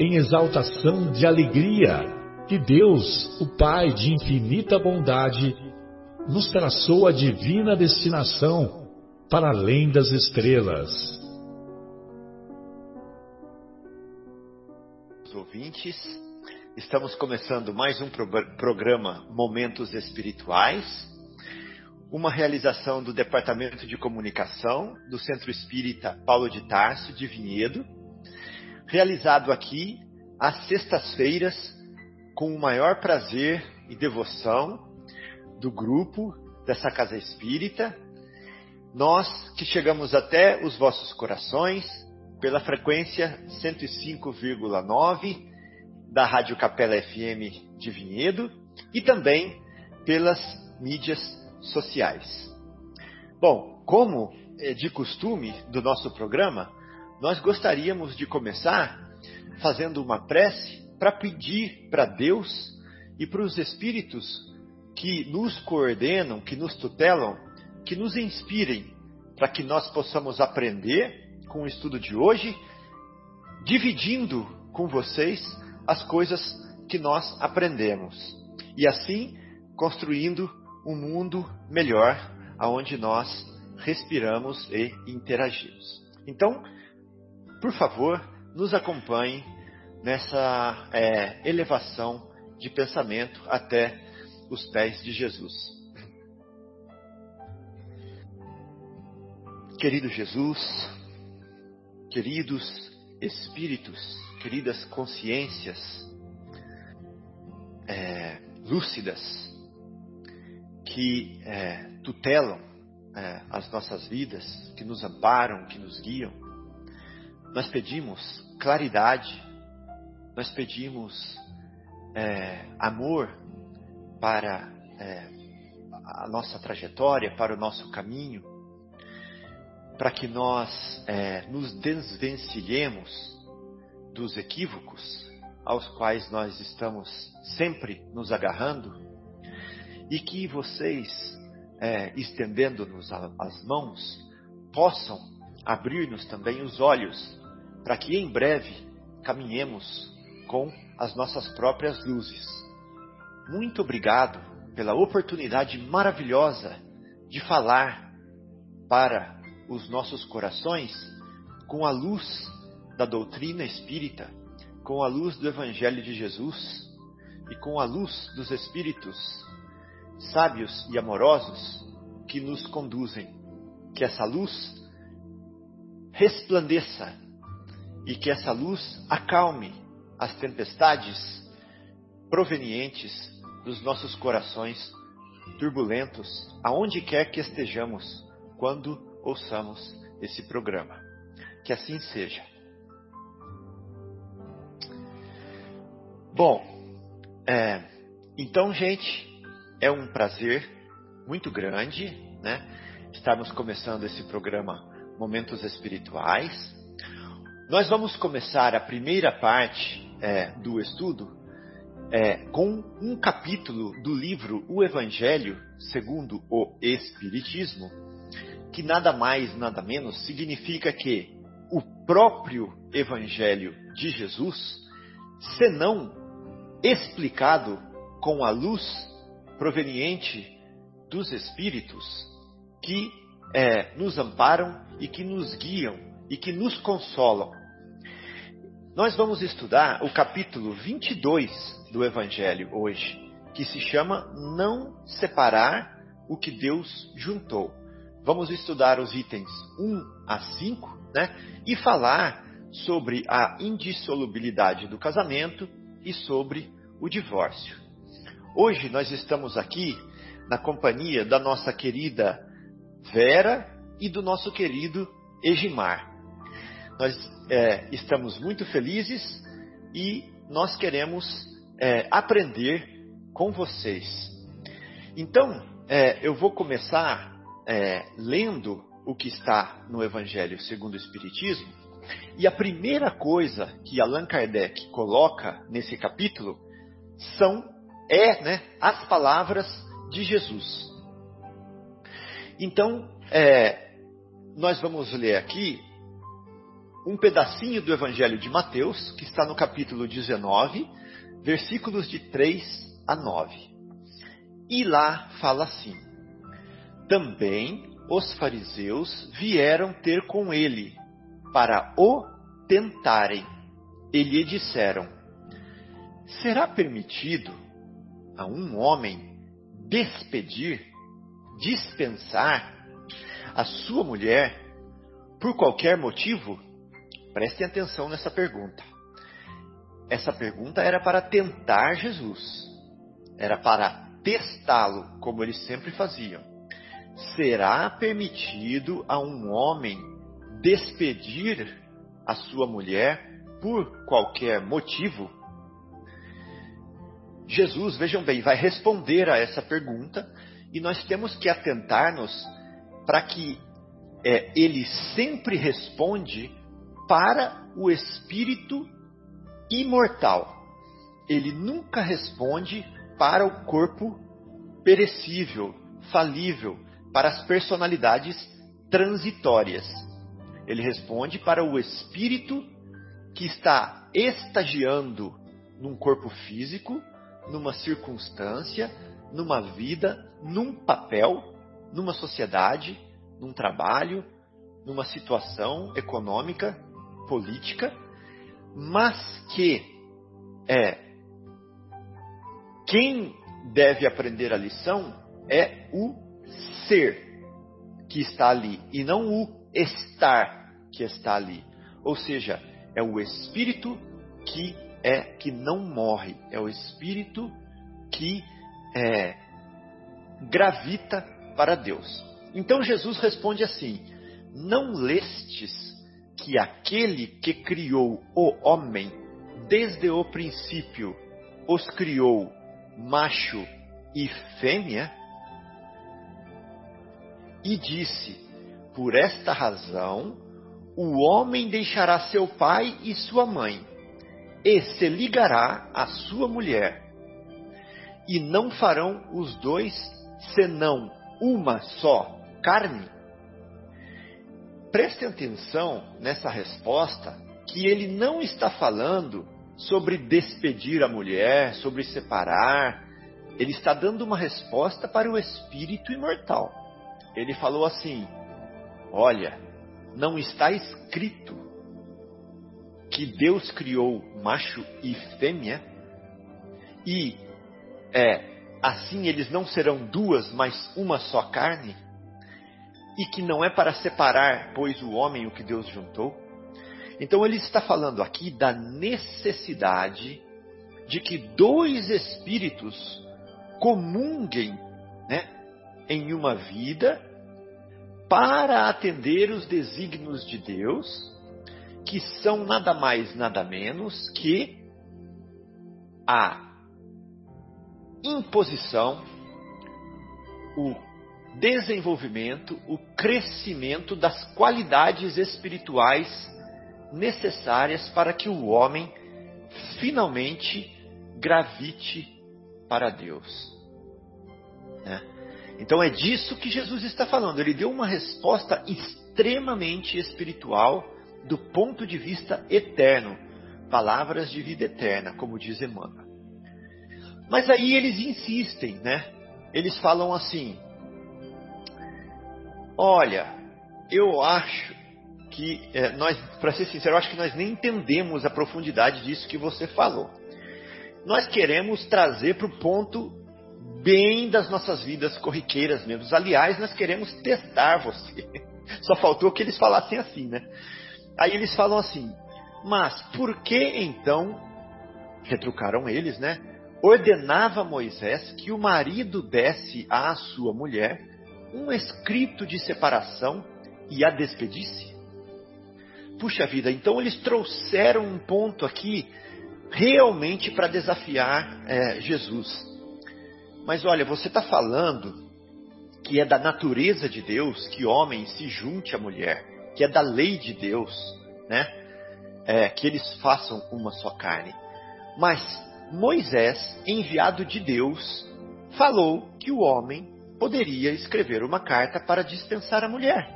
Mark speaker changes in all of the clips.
Speaker 1: em exaltação de alegria que Deus, o Pai de infinita bondade, nos traçou a divina destinação para além das estrelas.
Speaker 2: Os ouvintes, estamos começando mais um pro programa Momentos Espirituais, uma realização do Departamento de Comunicação do Centro Espírita Paulo de Tarso de Vinhedo realizado aqui às sextas-feiras com o maior prazer e devoção do grupo dessa casa espírita. Nós que chegamos até os vossos corações pela frequência 105,9 da Rádio Capela FM de Vinhedo e também pelas mídias sociais. Bom, como é de costume do nosso programa, nós gostaríamos de começar fazendo uma prece para pedir para Deus e para os espíritos que nos coordenam, que nos tutelam, que nos inspirem para que nós possamos aprender com o estudo de hoje, dividindo com vocês as coisas que nós aprendemos e assim construindo um mundo melhor aonde nós respiramos e interagimos. Então, por favor, nos acompanhe nessa é, elevação de pensamento até os pés de Jesus. Querido Jesus, queridos espíritos, queridas consciências é, lúcidas que é, tutelam é, as nossas vidas, que nos amparam, que nos guiam, nós pedimos claridade, nós pedimos é, amor para é, a nossa trajetória, para o nosso caminho, para que nós é, nos desvencilhemos dos equívocos aos quais nós estamos sempre nos agarrando e que vocês, é, estendendo-nos as mãos, possam abrir-nos também os olhos para que em breve caminhemos com as nossas próprias luzes. Muito obrigado pela oportunidade maravilhosa de falar para os nossos corações com a luz da doutrina espírita, com a luz do Evangelho de Jesus e com a luz dos Espíritos sábios e amorosos que nos conduzem. Que essa luz resplandeça e que essa luz acalme as tempestades provenientes dos nossos corações turbulentos, aonde quer que estejamos, quando ouçamos esse programa. Que assim seja. Bom, é, então, gente, é um prazer muito grande, né? Estarmos começando esse programa Momentos Espirituais. Nós vamos começar a primeira parte é, do estudo é, com um capítulo do livro O Evangelho segundo o Espiritismo, que nada mais, nada menos significa que o próprio Evangelho de Jesus, senão explicado com a luz proveniente dos Espíritos que é, nos amparam e que nos guiam e que nos consolam Nós vamos estudar o capítulo 22 do Evangelho hoje, que se chama Não Separar o que Deus Juntou. Vamos estudar os itens 1 a 5 né, e falar sobre a indissolubilidade do casamento e sobre o divórcio. Hoje nós estamos aqui na companhia da nossa querida Vera e do nosso querido Egimar. Nós é, estamos muito felizes e nós queremos é, aprender com vocês. Então, é, eu vou começar é, lendo o que está no Evangelho segundo o Espiritismo. E a primeira coisa que Allan Kardec coloca nesse capítulo são é, né, as palavras de Jesus. Então, é, nós vamos ler aqui um pedacinho do Evangelho de Mateus, que está no capítulo 19, versículos de 3 a 9. E lá fala assim: Também os fariseus vieram ter com ele para o tentarem. E lhe disseram: Será permitido a um homem despedir, dispensar a sua mulher por qualquer motivo? Prestem atenção nessa pergunta. Essa pergunta era para tentar Jesus, era para testá-lo, como eles sempre faziam. Será permitido a um homem despedir a sua mulher por qualquer motivo? Jesus, vejam bem, vai responder a essa pergunta e nós temos que atentar-nos para que é, ele sempre responde para o espírito imortal. Ele nunca responde para o corpo perecível, falível, para as personalidades transitórias. Ele responde para o espírito que está estagiando num corpo físico, numa circunstância, numa vida, num papel, numa sociedade, num trabalho, numa situação econômica, política, mas que é quem deve aprender a lição é o ser que está ali e não o estar que está ali. Ou seja, é o espírito que é que não morre, é o espírito que é, gravita para Deus. Então Jesus responde assim: Não lestes que aquele que criou o homem desde o princípio os criou macho e fêmea? E disse: Por esta razão, o homem deixará seu pai e sua mãe, e se ligará à sua mulher, e não farão os dois senão uma só carne? Preste atenção nessa resposta que ele não está falando sobre despedir a mulher, sobre separar. Ele está dando uma resposta para o espírito imortal. Ele falou assim: Olha, não está escrito que Deus criou macho e fêmea e é assim eles não serão duas, mas uma só carne? E que não é para separar, pois o homem o que Deus juntou? Então ele está falando aqui da necessidade de que dois espíritos comunguem né, em uma vida para atender os desígnios de Deus, que são nada mais, nada menos que a imposição, o desenvolvimento, o crescimento das qualidades espirituais necessárias para que o homem finalmente gravite para Deus. Né? Então é disso que Jesus está falando. Ele deu uma resposta extremamente espiritual do ponto de vista eterno. Palavras de vida eterna, como diz Emmanuel. Mas aí eles insistem, né? Eles falam assim: Olha, eu acho que é, nós, para ser sincero, eu acho que nós nem entendemos a profundidade disso que você falou. Nós queremos trazer para o ponto bem das nossas vidas corriqueiras mesmo. Aliás, nós queremos testar você. Só faltou que eles falassem assim, né? Aí eles falam assim: Mas por que então, retrucaram eles, né? Ordenava Moisés que o marido desse à sua mulher um escrito de separação e a despedisse? Puxa vida, então eles trouxeram um ponto aqui realmente para desafiar é, Jesus. Mas olha, você está falando que é da natureza de Deus que homem se junte à mulher, que é da lei de Deus, né? É, que eles façam uma só carne. Mas Moisés, enviado de Deus, falou que o homem poderia escrever uma carta para dispensar a mulher.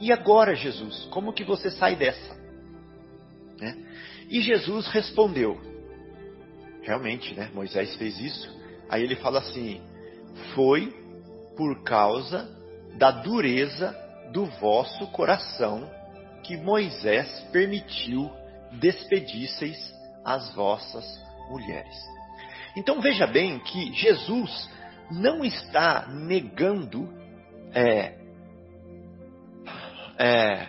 Speaker 2: E agora, Jesus, como que você sai dessa? Né? E Jesus respondeu. Realmente, né? Moisés fez isso. Aí ele fala assim: Foi por causa da dureza do vosso coração que Moisés permitiu despedisseis as vossas mulheres. Então veja bem que Jesus não está negando é, é,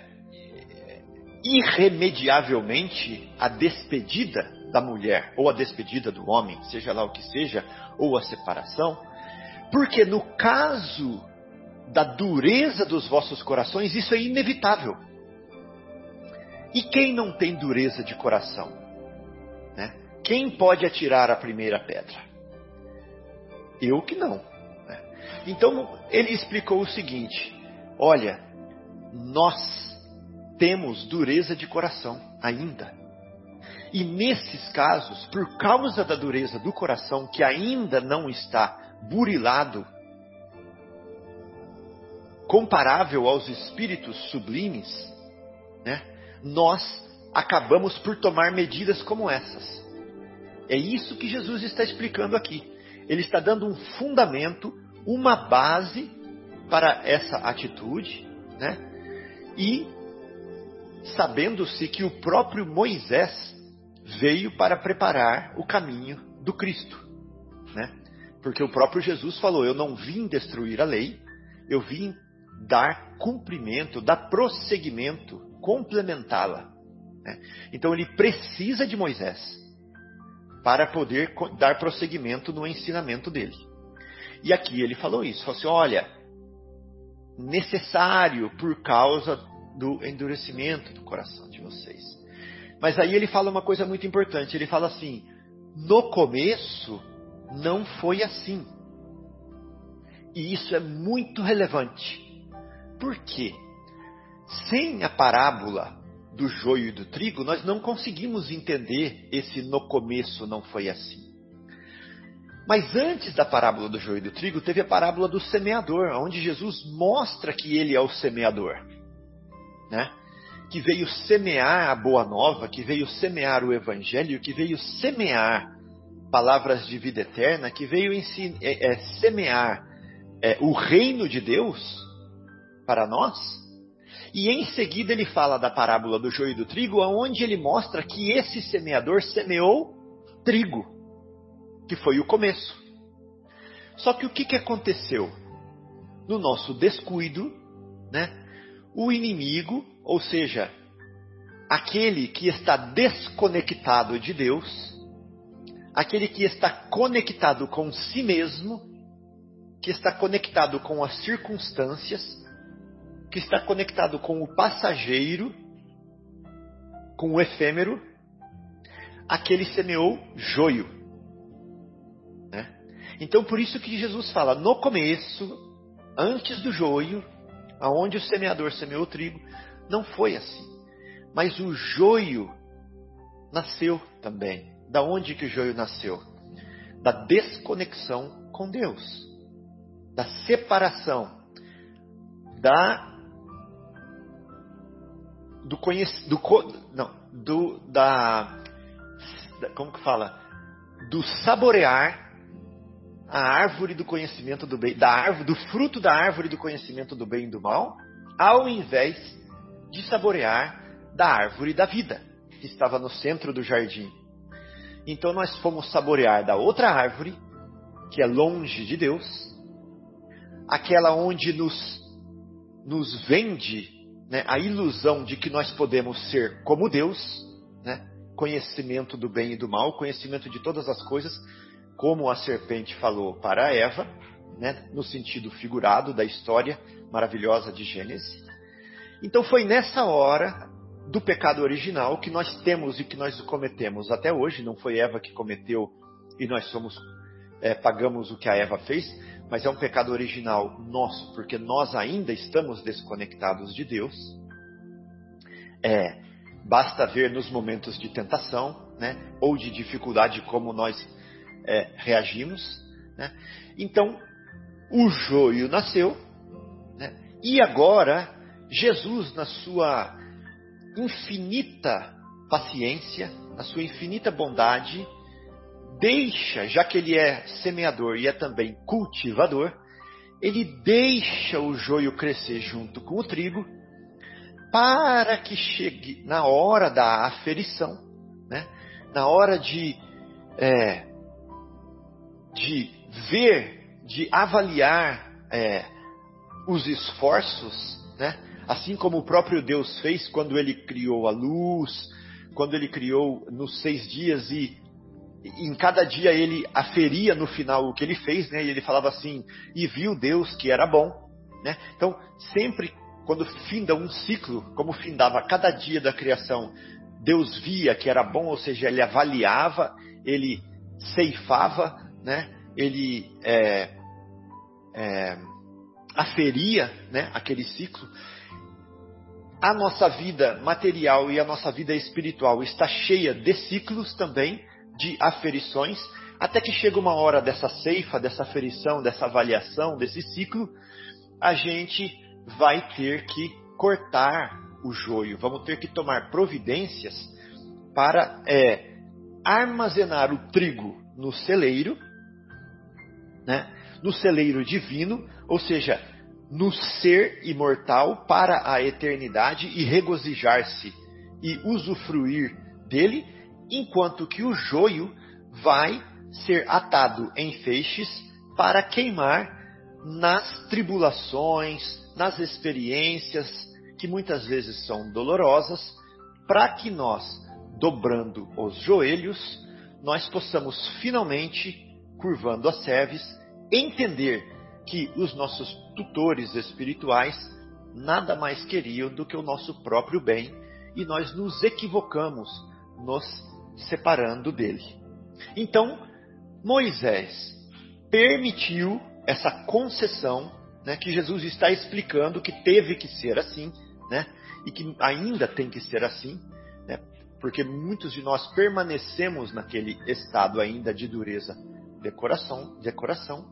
Speaker 2: irremediavelmente a despedida da mulher, ou a despedida do homem, seja lá o que seja, ou a separação, porque no caso da dureza dos vossos corações, isso é inevitável. E quem não tem dureza de coração? Né? Quem pode atirar a primeira pedra? Eu que não. Né? Então ele explicou o seguinte: olha, nós temos dureza de coração ainda. E nesses casos, por causa da dureza do coração que ainda não está burilado, comparável aos espíritos sublimes, né, nós acabamos por tomar medidas como essas. É isso que Jesus está explicando aqui. Ele está dando um fundamento, uma base para essa atitude, né? e sabendo-se que o próprio Moisés veio para preparar o caminho do Cristo, né? Porque o próprio Jesus falou: Eu não vim destruir a lei, eu vim dar cumprimento, dar prosseguimento, complementá-la. Né? Então ele precisa de Moisés para poder dar prosseguimento no ensinamento dele. E aqui ele falou isso: falou assim, olha, necessário por causa do endurecimento do coração de vocês. Mas aí ele fala uma coisa muito importante. Ele fala assim: no começo não foi assim. E isso é muito relevante. Por quê? Sem a parábola do joio e do trigo, nós não conseguimos entender esse no começo não foi assim. Mas antes da parábola do joio e do trigo, teve a parábola do semeador, onde Jesus mostra que ele é o semeador, né? Que veio semear a boa nova, que veio semear o evangelho, que veio semear palavras de vida eterna, que veio é, é, semear é, o reino de Deus para nós. E em seguida ele fala da parábola do joio e do trigo, onde ele mostra que esse semeador semeou trigo que foi o começo. Só que o que, que aconteceu? No nosso descuido, né, o inimigo, ou seja, aquele que está desconectado de Deus, aquele que está conectado com si mesmo, que está conectado com as circunstâncias, que está conectado com o passageiro, com o efêmero, aquele semeou joio. Então por isso que Jesus fala, no começo, antes do joio, aonde o semeador semeou o trigo, não foi assim. Mas o joio nasceu também. Da onde que o joio nasceu? Da desconexão com Deus. Da separação. Da do conhecimento, do, não, do, da, como que fala? Do saborear a árvore do conhecimento do bem, da árvore, do fruto da árvore do conhecimento do bem e do mal, ao invés de saborear da árvore da vida, que estava no centro do jardim. Então nós fomos saborear da outra árvore, que é longe de Deus, aquela onde nos, nos vende né, a ilusão de que nós podemos ser como Deus, né, conhecimento do bem e do mal, conhecimento de todas as coisas, como a serpente falou para Eva, né, no sentido figurado da história maravilhosa de Gênesis. Então foi nessa hora do pecado original que nós temos e que nós cometemos até hoje. Não foi Eva que cometeu e nós somos é, pagamos o que a Eva fez, mas é um pecado original nosso, porque nós ainda estamos desconectados de Deus. É, basta ver nos momentos de tentação, né, ou de dificuldade como nós é, reagimos. Né? Então, o joio nasceu, né? e agora Jesus, na sua infinita paciência, na sua infinita bondade, deixa, já que ele é semeador e é também cultivador, ele deixa o joio crescer junto com o trigo, para que chegue na hora da aferição, né? na hora de, é, de ver, de avaliar é, os esforços, né? assim como o próprio Deus fez quando ele criou a luz, quando ele criou nos seis dias e em cada dia ele aferia no final o que ele fez, né? E ele falava assim: "E viu Deus que era bom", né? Então, sempre quando finda um ciclo, como findava cada dia da criação, Deus via que era bom, ou seja, ele avaliava, ele ceifava, né? Ele é, é, aferia, né? Aquele ciclo a nossa vida material e a nossa vida espiritual está cheia de ciclos também, de aferições, até que chega uma hora dessa ceifa, dessa aferição, dessa avaliação, desse ciclo, a gente vai ter que cortar o joio, vamos ter que tomar providências para é, armazenar o trigo no celeiro, né, no celeiro divino, ou seja, no ser imortal para a eternidade e regozijar-se e usufruir dele, enquanto que o joio vai ser atado em feixes para queimar nas tribulações, nas experiências que muitas vezes são dolorosas, para que nós, dobrando os joelhos, nós possamos finalmente, curvando as cerves, entender que os nossos tutores espirituais nada mais queriam do que o nosso próprio bem e nós nos equivocamos nos separando dele. Então, Moisés permitiu essa concessão né, que Jesus está explicando que teve que ser assim, né, e que ainda tem que ser assim, né, porque muitos de nós permanecemos naquele estado ainda de dureza de coração, de coração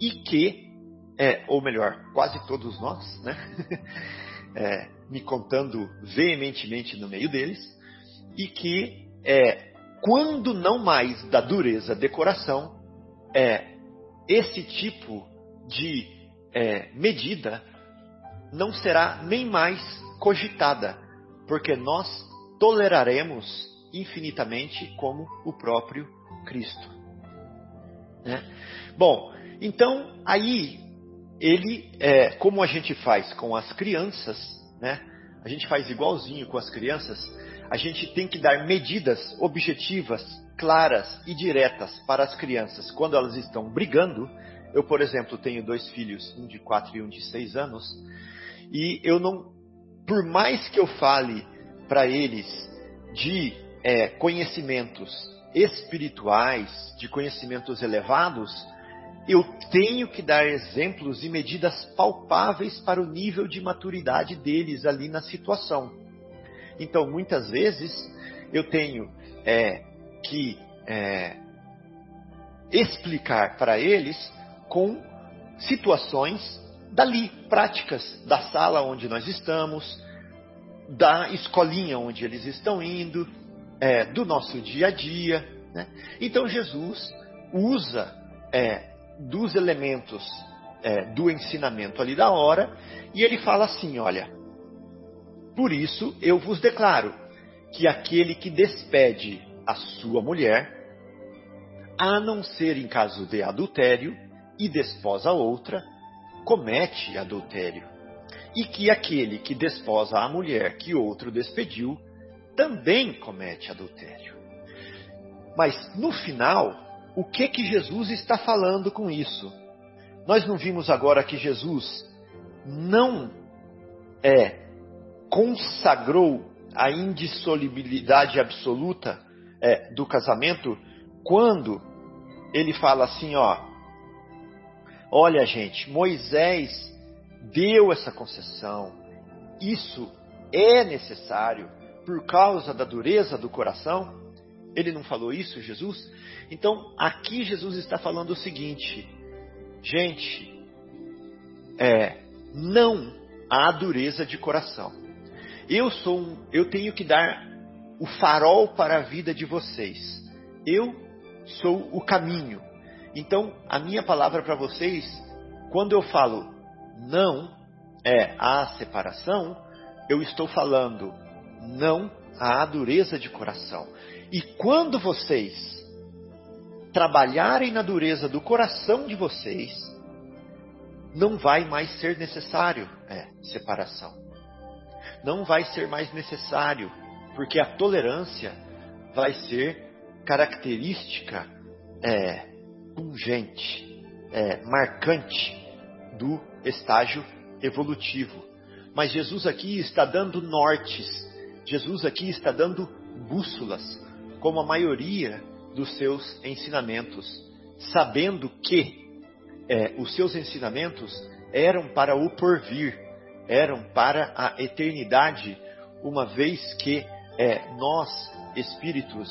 Speaker 2: e que, é, ou melhor, quase todos nós, né, é, me contando veementemente no meio deles, e que é, quando não mais da dureza de coração, é, esse tipo de é, medida não será nem mais cogitada, porque nós toleraremos infinitamente como o próprio Cristo. Né? Bom, então aí ele, é, como a gente faz com as crianças, né? A gente faz igualzinho com as crianças a gente tem que dar medidas objetivas, claras e diretas para as crianças quando elas estão brigando. Eu, por exemplo, tenho dois filhos, um de 4 e um de 6 anos, e eu não, por mais que eu fale para eles de é, conhecimentos espirituais, de conhecimentos elevados, eu tenho que dar exemplos e medidas palpáveis para o nível de maturidade deles ali na situação. Então, muitas vezes, eu tenho é, que é, explicar para eles com situações dali, práticas, da sala onde nós estamos, da escolinha onde eles estão indo, é, do nosso dia a dia. Né? Então, Jesus usa é, dos elementos é, do ensinamento ali da hora e ele fala assim: olha Por isso eu vos declaro que aquele que despede a sua mulher, a não ser em caso de adultério, e desposa outra, comete adultério. E que aquele que desposa a mulher que outro despediu, também comete adultério. Mas no final, o que que Jesus está falando com isso? Nós não vimos agora que Jesus não é consagrou a indissolubilidade absoluta é, do casamento quando ele fala assim, ó, olha gente, Moisés deu essa concessão, isso é necessário por causa da dureza do coração. Ele não falou isso, Jesus? Então, aqui Jesus está falando o seguinte, gente, é, não há dureza de coração. Eu sou um, eu tenho que dar o farol para a vida de vocês. Eu sou o caminho. Então, a minha palavra para vocês, quando eu falo não é a separação, eu estou falando não à dureza de coração. E quando vocês trabalharem na dureza do coração de vocês, não vai mais ser necessário é, separação. Não vai ser mais necessário, porque a tolerância vai ser característica é, pungente, é, marcante do estágio evolutivo. Mas Jesus aqui está dando nortes, Jesus aqui está dando bússolas, como a maioria dos seus ensinamentos, sabendo que é, os seus ensinamentos eram para o porvir, eram para a eternidade, uma vez que é, nós, espíritos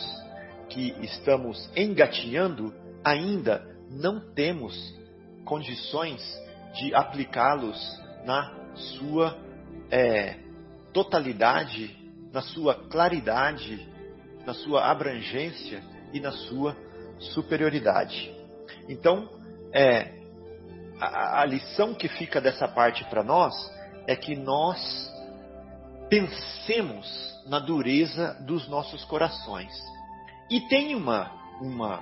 Speaker 2: que estamos engatinhando, ainda não temos condições de aplicá-los na sua é, totalidade, na sua claridade, na sua abrangência e na sua superioridade. Então, é, a, a lição que fica dessa parte para nós é que nós pensemos na dureza dos nossos corações. E tem uma, uma,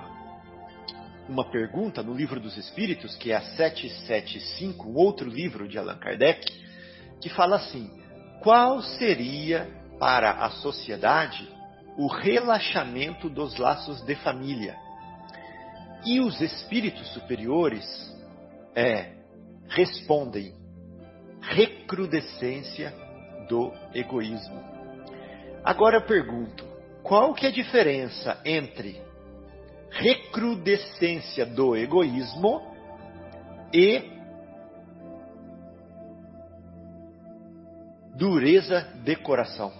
Speaker 2: uma pergunta no livro dos Espíritos, que é a 775, outro livro de Allan Kardec, que fala assim: qual seria para a sociedade o relaxamento dos laços de família? E os espíritos superiores é, respondem recrudescência do egoísmo. Agora eu pergunto, qual que é a diferença entre recrudescência do egoísmo e dureza de coração?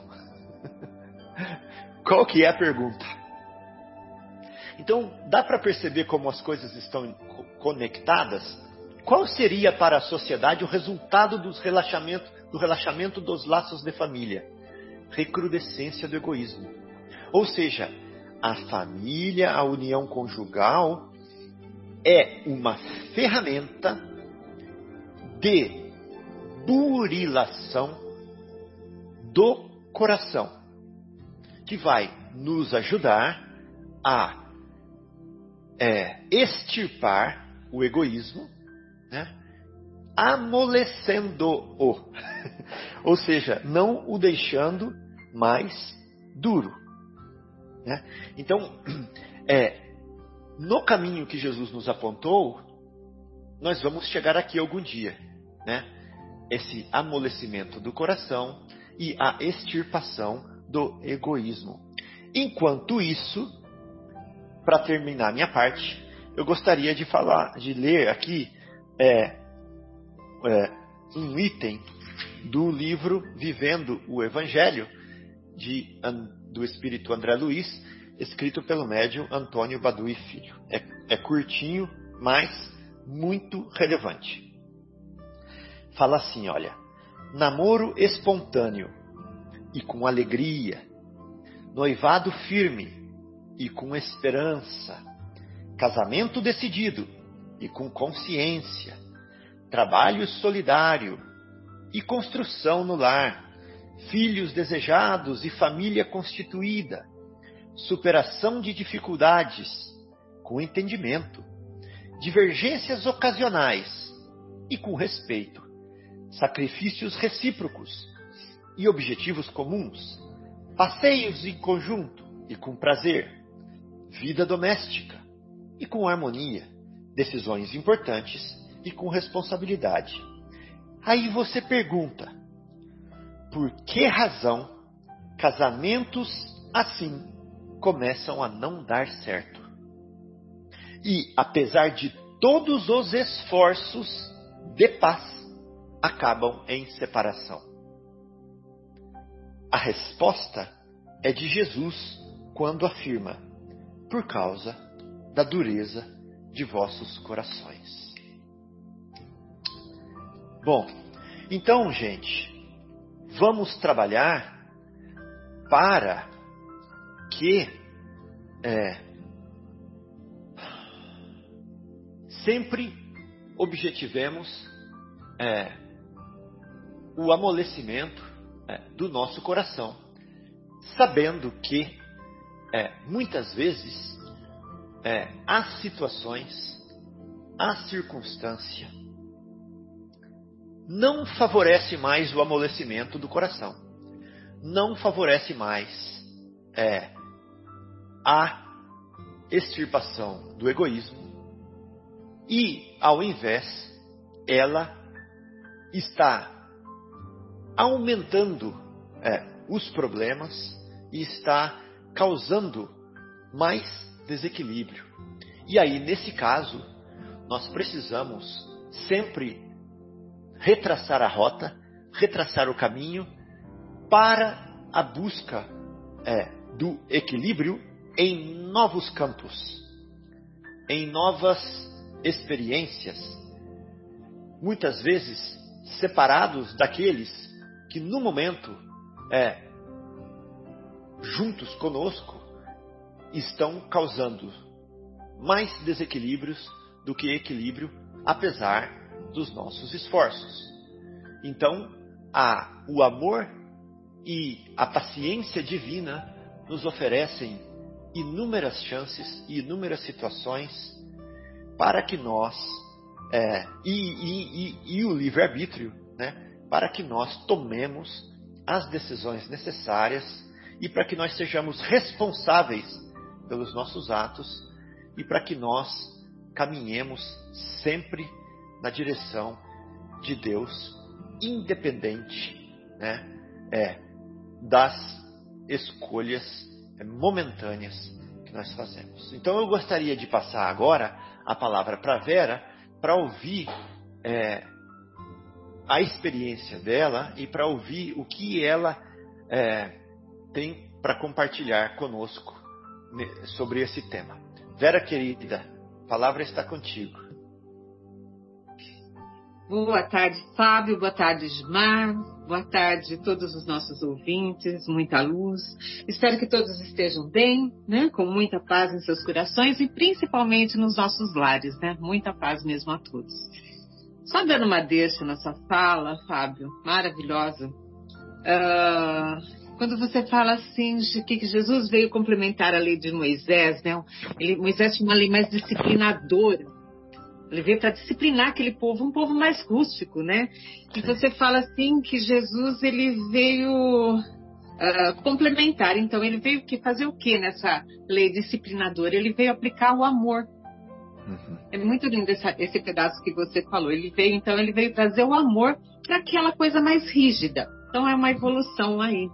Speaker 2: qual que é a pergunta? Então, dá para perceber como as coisas estão conectadas? Qual seria para a sociedade o resultado dos relaxamento, do relaxamento dos laços de família? Recrudescência do egoísmo. Ou seja, a família, a união conjugal, é uma ferramenta de burilação do coração, que vai nos ajudar a é, extirpar o egoísmo né? amolecendo-o, ou seja, não o deixando mais duro. Né? Então, é, no caminho que Jesus nos apontou, nós vamos chegar aqui algum dia, né? Esse amolecimento do coração e a extirpação do egoísmo. Enquanto isso, para terminar minha parte, eu gostaria de falar, de ler aqui é, é um item do livro Vivendo o Evangelho, de, do Espírito André Luiz, escrito pelo médium Antônio Badui Filho. É, é curtinho, mas muito relevante. Fala assim, olha, namoro espontâneo e com alegria, noivado firme e com esperança, casamento decidido e com consciência, trabalho solidário e construção no lar, filhos desejados e família constituída, superação de dificuldades com entendimento, divergências ocasionais e com respeito, sacrifícios recíprocos e objetivos comuns, passeios em conjunto e com prazer, vida doméstica e com harmonia, decisões importantes e com responsabilidade. Aí você pergunta: por que razão casamentos assim começam a não dar certo? E, apesar de todos os esforços de paz, acabam em separação. A resposta é de Jesus quando afirma: por causa da dureza de vossos corações. Bom, então, gente, vamos trabalhar para que é, sempre objetivemos é, o amolecimento é, do nosso coração, sabendo que é, muitas vezes é, há situações, há circunstância, não favorece mais o amolecimento do coração, não favorece mais é, a extirpação do egoísmo e, ao invés, ela está aumentando é, os problemas e está causando mais desequilíbrio. E aí, nesse caso, nós precisamos sempre retraçar a rota, retraçar o caminho para a busca é, do equilíbrio em novos campos, em novas experiências, muitas vezes separados daqueles que no momento é juntos conosco estão causando mais desequilíbrios do que equilíbrio, apesar dos nossos esforços. Então, a, o amor e a paciência divina nos oferecem inúmeras chances e inúmeras situações para que nós, é, e, e, e, e o livre-arbítrio, né, para que nós tomemos as decisões necessárias e para que nós sejamos responsáveis pelos nossos atos e para que nós caminhemos sempre na direção de Deus, independente né, é, das escolhas é, momentâneas que nós fazemos. Então eu gostaria de passar agora a palavra para Vera para ouvir é, a experiência dela e para ouvir o que ela é, tem para compartilhar conosco sobre esse tema. Vera querida, a palavra está contigo.
Speaker 3: Boa tarde, Fábio. Boa tarde, Ismar. Boa tarde a todos os nossos ouvintes. Muita luz. Espero que todos estejam bem, né? Com muita paz em seus corações e principalmente nos nossos lares, né? Muita paz mesmo a todos. Só dando uma deixa nessa fala, Fábio, maravilhosa. Uh, quando você fala assim de que Jesus veio complementar a lei de Moisés, né? Ele, Moisés tinha uma lei mais disciplinadora ele veio para disciplinar aquele povo, um povo mais rústico, né? E você fala assim que Jesus ele veio uh, complementar. Então ele veio que fazer o que nessa lei disciplinadora? Ele veio aplicar o amor. Uhum. É muito lindo essa, esse pedaço que você falou. Ele veio, então, ele veio trazer o amor para aquela coisa mais rígida. Então é uma evolução aí.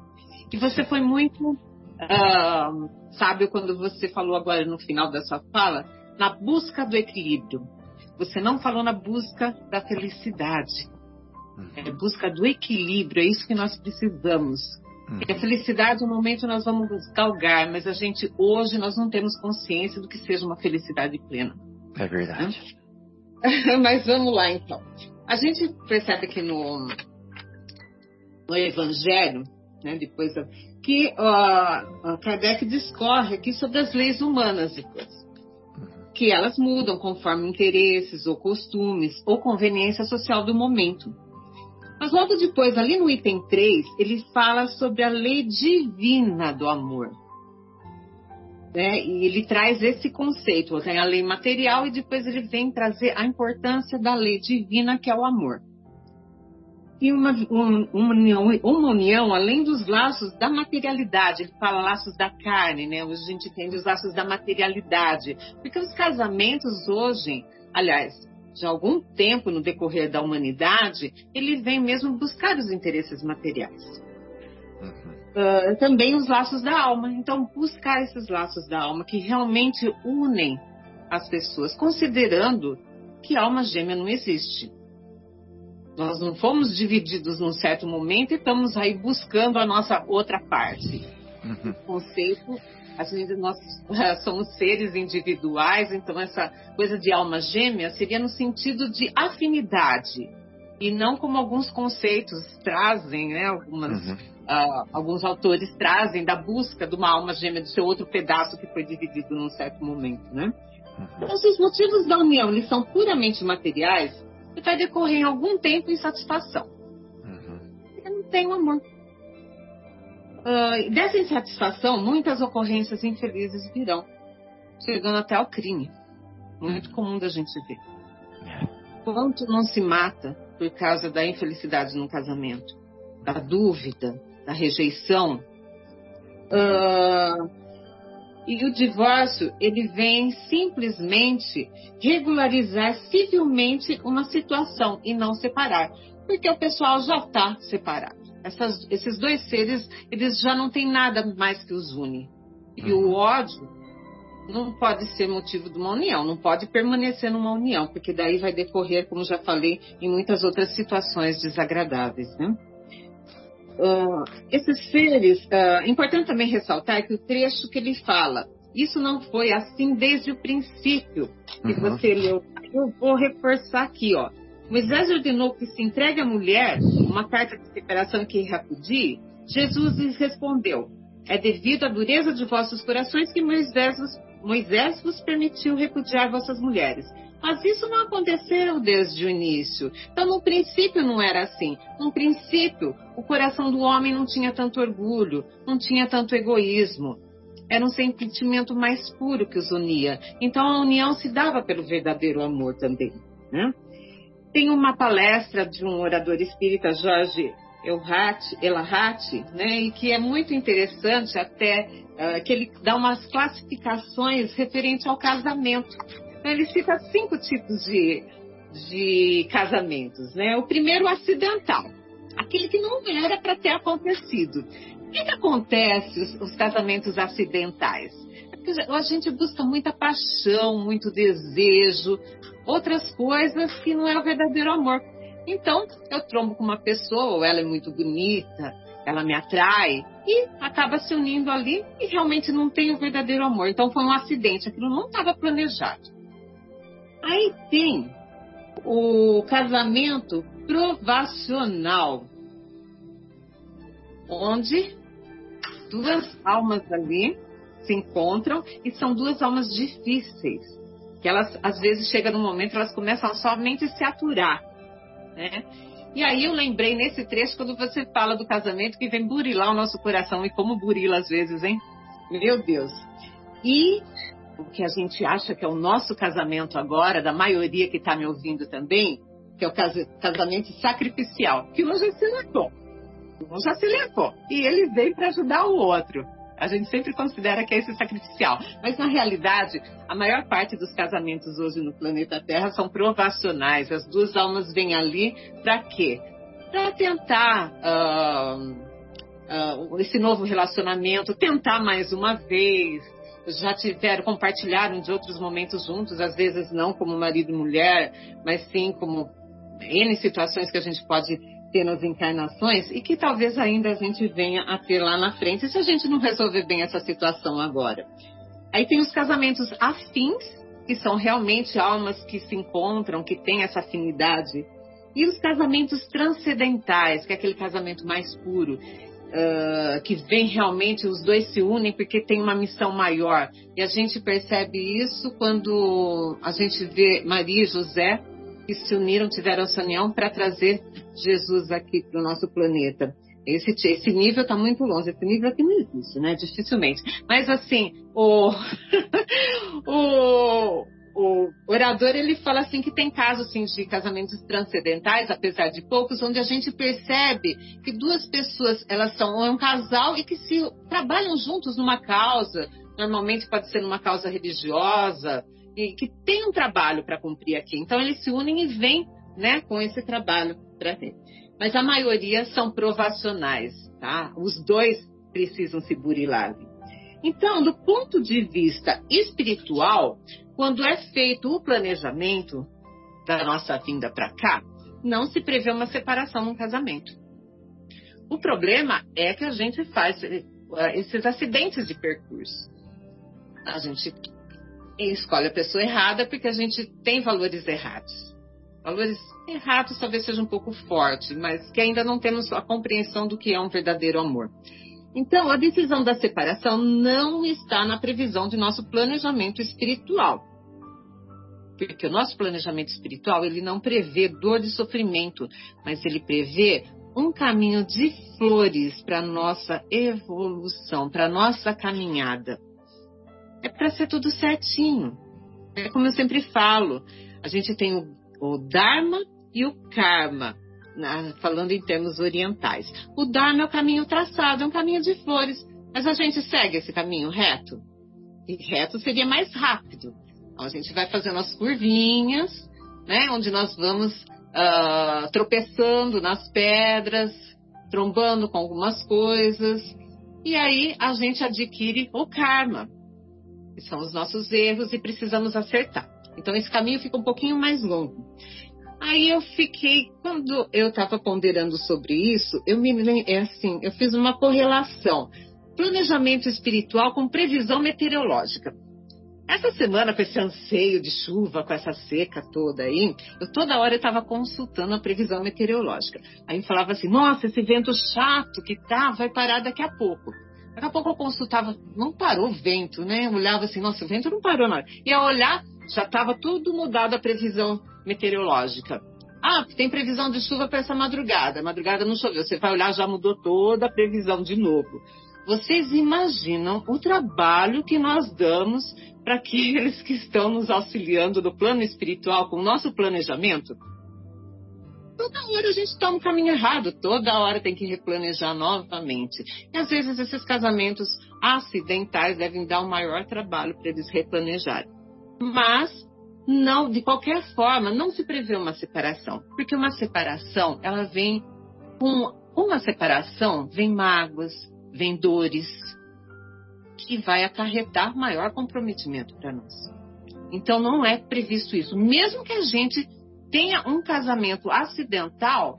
Speaker 3: E você foi muito uh, sábio quando você falou agora no final da sua fala, na busca do equilíbrio. Você não falou na busca da felicidade. Uhum. É busca do equilíbrio, é isso que nós precisamos. Uhum. a felicidade, no momento, nós vamos galgar, mas a gente, hoje, nós não temos consciência do que seja uma felicidade plena.
Speaker 2: É verdade.
Speaker 3: mas vamos lá, então. A gente percebe aqui no, no Evangelho, né, depois que uh, Kardec discorre aqui sobre as leis humanas depois que elas mudam conforme interesses ou costumes ou conveniência social do momento. Mas logo depois, ali no item 3, ele fala sobre a lei divina do amor. Né? E ele traz esse conceito, tem a lei material e depois ele vem trazer a importância da lei divina, que é o amor. E uma, um, uma, união, uma união além dos laços da materialidade, ele fala laços da carne, né? Hoje a gente entende os laços da materialidade. Porque os casamentos hoje, aliás, de algum tempo no decorrer da humanidade, ele vem mesmo buscar os interesses materiais. Uhum. Uh, também os laços da alma. Então, buscar esses laços da alma que realmente unem as pessoas, considerando que alma gêmea não existe. Nós não fomos divididos num certo momento e estamos aí buscando a nossa outra parte. Uhum. O conceito, nós somos seres individuais, então essa coisa de alma gêmea seria no sentido de afinidade e não como alguns conceitos trazem, né? Algumas, uhum. uh, alguns autores trazem da busca de uma alma gêmea do seu outro pedaço que foi dividido num certo momento, né? Uhum. Então, se os motivos da união eles são puramente materiais, e vai decorrer em algum tempo insatisfação. Uhum. Eu não tenho amor. Uh, dessa insatisfação, muitas ocorrências infelizes virão, chegando até ao crime. Muito comum da gente ver. É. Quanto não se mata por causa da infelicidade no casamento, da dúvida, da rejeição. Uh, e o divórcio, ele vem simplesmente regularizar civilmente uma situação e não separar, porque o pessoal já está separado. Essas, esses dois seres, eles já não têm nada mais que os une. E o uhum. ódio não pode ser motivo de uma união, não pode permanecer numa união, porque daí vai decorrer, como já falei, em muitas outras situações desagradáveis, né? Uh, esses seres, uh, importante também ressaltar que o trecho que ele fala, isso não foi assim desde o princípio que uhum. você leu. Eu vou reforçar aqui, ó. Moisés ordenou que se entregue à mulher uma carta de separação que repudie. Jesus lhes respondeu: É devido à dureza de vossos corações que Moisés vos, Moisés vos permitiu repudiar vossas mulheres. Mas isso não aconteceu desde o início. Então, no princípio, não era assim. No princípio, o coração do homem não tinha tanto orgulho, não tinha tanto egoísmo. Era um sentimento mais puro que os unia. Então, a união se dava pelo verdadeiro amor também. Né? Tem uma palestra de um orador espírita, Jorge Elahati, né, e que é muito interessante até uh, que ele dá umas classificações referentes ao casamento. Ele cita cinco tipos de, de casamentos. Né? O primeiro, o acidental. Aquele que não era para ter acontecido. O que, que acontece os, os casamentos acidentais? É a gente busca muita paixão, muito desejo, outras coisas que não é o verdadeiro amor. Então, eu trombo com uma pessoa, ela é muito bonita, ela me atrai, e acaba se unindo ali e realmente não tem o verdadeiro amor. Então, foi um acidente, aquilo não estava planejado. Aí tem o casamento provacional, onde duas almas ali se encontram e são duas almas difíceis, que elas às vezes chegam num momento elas começam somente a se aturar, né? E aí eu lembrei nesse trecho quando você fala do casamento que vem burilar o nosso coração e como burila às vezes, hein? Meu Deus. E o que a gente acha que é o nosso casamento agora, da maioria que está me ouvindo também, que é o casamento sacrificial, que um já se levou. Um já se levou. E ele veio para ajudar o outro. A gente sempre considera que é esse sacrificial. Mas, na realidade, a maior parte dos casamentos hoje no planeta Terra são provacionais. As duas almas vêm ali para quê? Para tentar uh, uh, esse novo relacionamento, tentar mais uma vez, já tiveram, compartilharam de outros momentos juntos, às vezes não como marido e mulher, mas sim como N situações que a gente pode ter nas encarnações e que talvez ainda a gente venha a ter lá na frente se a gente não resolver bem essa situação agora. Aí tem os casamentos afins, que são realmente almas que se encontram, que têm essa afinidade. E os casamentos transcendentais, que é aquele casamento mais puro, uh, que vem realmente, os dois se unem porque tem uma missão maior. E a gente percebe isso quando a gente vê Maria e José que se uniram, tiveram essa união para trazer Jesus aqui para o nosso planeta. Esse, esse nível está muito longe, esse nível aqui não existe, né? Dificilmente. Mas assim, o, o, o orador ele fala assim que tem casos assim, de casamentos transcendentais, apesar de poucos, onde a gente percebe que duas pessoas elas são um casal e que se trabalham juntos numa causa, normalmente pode ser numa causa religiosa, e que tem um trabalho para cumprir aqui. Então eles se unem e vêm né, com esse trabalho para ter mas a maioria são provacionais, tá? Os dois precisam se burilar. Então, do ponto de vista espiritual, quando é feito o planejamento da nossa vinda para cá, não se prevê uma separação num casamento. O problema é que a gente faz eh, esses acidentes de percurso. A gente escolhe a pessoa errada porque a gente tem valores errados. Valores errados talvez seja um pouco forte, mas que ainda não temos a compreensão do que é um verdadeiro amor. Então, a decisão da separação não está na previsão de nosso planejamento espiritual. Porque o nosso planejamento espiritual, ele não prevê dor e sofrimento, mas ele prevê um caminho de flores para nossa evolução, para nossa caminhada. É para ser tudo certinho. É como eu sempre falo, a gente tem o, o Dharma e o karma, né, falando em termos orientais. O dharma é o caminho traçado, é um caminho de flores, mas a gente segue esse caminho reto. E reto seria mais rápido. Então, a gente vai fazendo as curvinhas, né, onde nós vamos uh, tropeçando nas pedras, trombando com algumas coisas, e aí a gente adquire o karma, que são os nossos erros e precisamos acertar. Então esse caminho fica um pouquinho mais longo. Aí eu fiquei, quando eu estava ponderando sobre isso, eu me é assim, eu fiz uma correlação. Planejamento espiritual com previsão meteorológica. Essa semana, com esse anseio de chuva, com essa seca toda aí, eu toda hora estava consultando a previsão meteorológica. Aí falava assim, nossa, esse vento chato que tá, vai parar daqui a pouco. Daqui a pouco eu consultava, não parou o vento, né? Eu olhava assim, nossa, o vento não parou, não. Ia olhar, já estava tudo mudado a previsão meteorológica. Ah, tem previsão de chuva para essa madrugada. Madrugada não choveu. Você vai olhar, já mudou toda a previsão de novo. Vocês imaginam o trabalho que nós damos para aqueles que estão nos auxiliando no plano espiritual com o nosso planejamento? Toda hora a gente toma um caminho errado, toda hora tem que replanejar novamente. E às vezes esses casamentos acidentais devem dar um maior trabalho para eles replanejarem. Mas não, de qualquer forma, não se prevê uma separação, porque uma separação, ela vem com uma separação, vem mágoas, vem dores, que vai acarretar maior comprometimento para nós. Então não é previsto isso. Mesmo que a gente tenha um casamento acidental,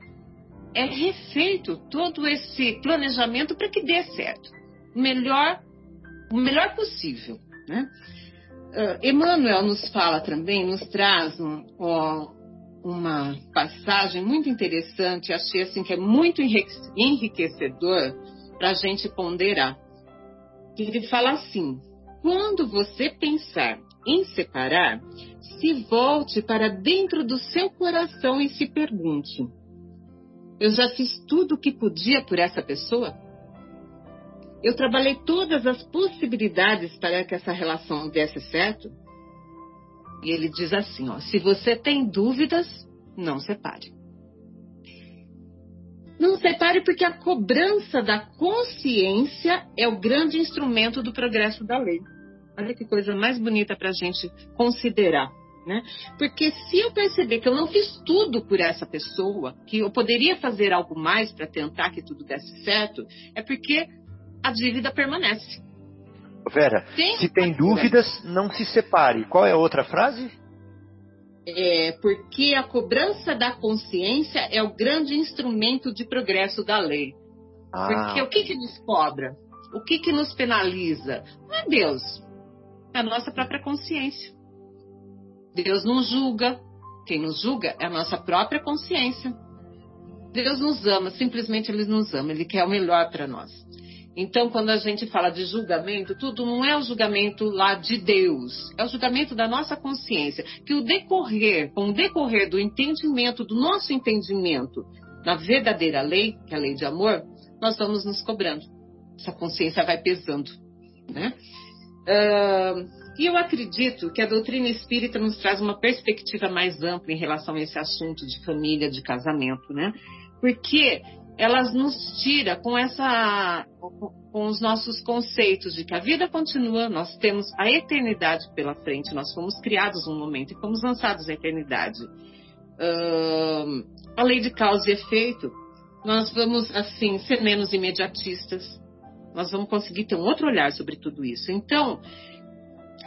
Speaker 3: é refeito todo esse planejamento para que dê certo. O melhor, o melhor possível. Né? Uh, Emmanuel nos fala também, nos traz um, uma passagem muito interessante, achei assim que é muito enriquecedor para a gente ponderar. Ele fala assim: quando você pensar em separar, se volte para dentro do seu coração e se pergunte: eu já fiz tudo o que podia por essa pessoa? Eu trabalhei todas as possibilidades para que essa relação desse certo. E ele diz assim: ó, se você tem dúvidas, não separe. Não separe porque a cobrança da consciência é o grande instrumento do progresso da lei. Olha que coisa mais bonita para a gente considerar. Né? Porque se eu perceber que eu não fiz tudo por essa pessoa, que eu poderia fazer algo mais para tentar que tudo desse certo, é porque a dívida permanece.
Speaker 2: Vera, tem se tem dúvidas, não se separe. Qual é a outra frase?
Speaker 3: É, porque a cobrança da consciência é o grande instrumento de progresso da lei. Ah. Porque o que, que nos cobra? O que, que nos penaliza? Não é Deus, é a nossa própria consciência. Deus não julga. Quem nos julga é a nossa própria consciência. Deus nos ama, simplesmente Ele nos ama, Ele quer o melhor para nós. Então, quando a gente fala de julgamento, tudo não é o julgamento lá de Deus, é o julgamento da nossa consciência, que o decorrer, com o decorrer do entendimento, do nosso entendimento, na verdadeira lei, que é a lei de amor, nós vamos nos cobrando. Essa consciência vai pesando, né? Uh, e eu acredito que a doutrina espírita nos traz uma perspectiva mais ampla em relação a esse assunto de família, de casamento, né? Porque elas nos tira com essa com os nossos conceitos de que a vida continua, nós temos a eternidade pela frente, nós fomos criados um momento e fomos lançados à eternidade. Uh, a lei de causa e efeito, nós vamos assim ser menos imediatistas, nós vamos conseguir ter um outro olhar sobre tudo isso. Então,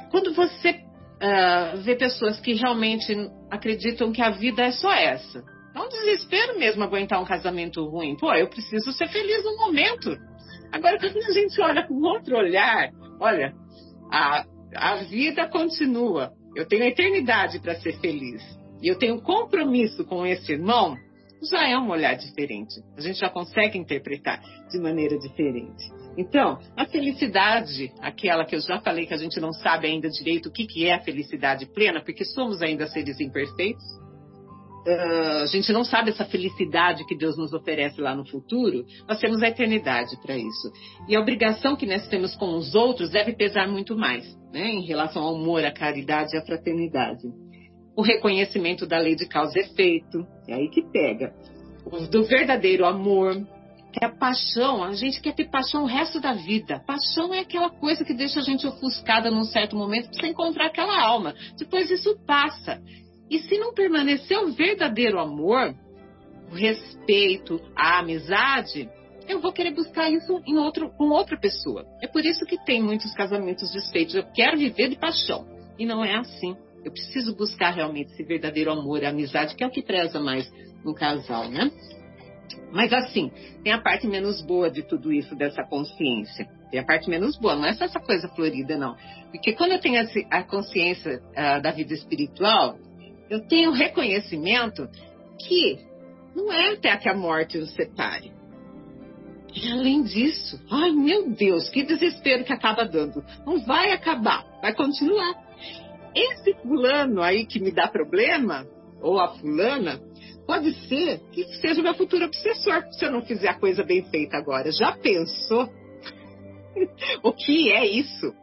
Speaker 3: quando você uh, vê pessoas que realmente acreditam que a vida é só essa, é um desespero mesmo aguentar um casamento ruim. Pô, eu preciso ser feliz no momento. Agora, quando a gente olha com outro olhar, olha, a, a vida continua. Eu tenho a eternidade para ser feliz. E eu tenho compromisso com esse irmão já é um olhar diferente. A gente já consegue interpretar de maneira diferente. Então, a felicidade, aquela que eu já falei que a gente não sabe ainda direito o que, que é a felicidade plena, porque somos ainda seres imperfeitos. Uh, a gente não sabe essa felicidade que Deus nos oferece lá no futuro, nós temos a eternidade para isso. E a obrigação que nós temos com os outros deve pesar muito mais, né, em relação ao amor, à caridade e à fraternidade o reconhecimento da lei de causa e efeito, é aí que pega, do verdadeiro amor, que é a paixão, a gente quer ter paixão o resto da vida. Paixão é aquela coisa que deixa a gente ofuscada num certo momento para encontrar aquela alma. Depois isso passa. E se não permanecer o verdadeiro amor, o respeito, a amizade, eu vou querer buscar isso em outro, com outra pessoa. É por isso que tem muitos casamentos desfeitos. Eu quero viver de paixão. E não é assim. Eu preciso buscar realmente esse verdadeiro amor, a amizade, que é o que preza mais no casal, né? Mas assim, tem a parte menos boa de tudo isso, dessa consciência. Tem a parte menos boa, não é só essa coisa florida, não. Porque quando eu tenho a consciência uh, da vida espiritual, eu tenho reconhecimento que não é até que a morte nos separe. E além disso, ai meu Deus, que desespero que acaba dando. Não vai acabar, vai continuar esse fulano aí que me dá problema, ou a fulana, pode ser que seja o meu futuro obsessor, se eu não fizer a coisa bem feita agora. Já pensou? o que é isso?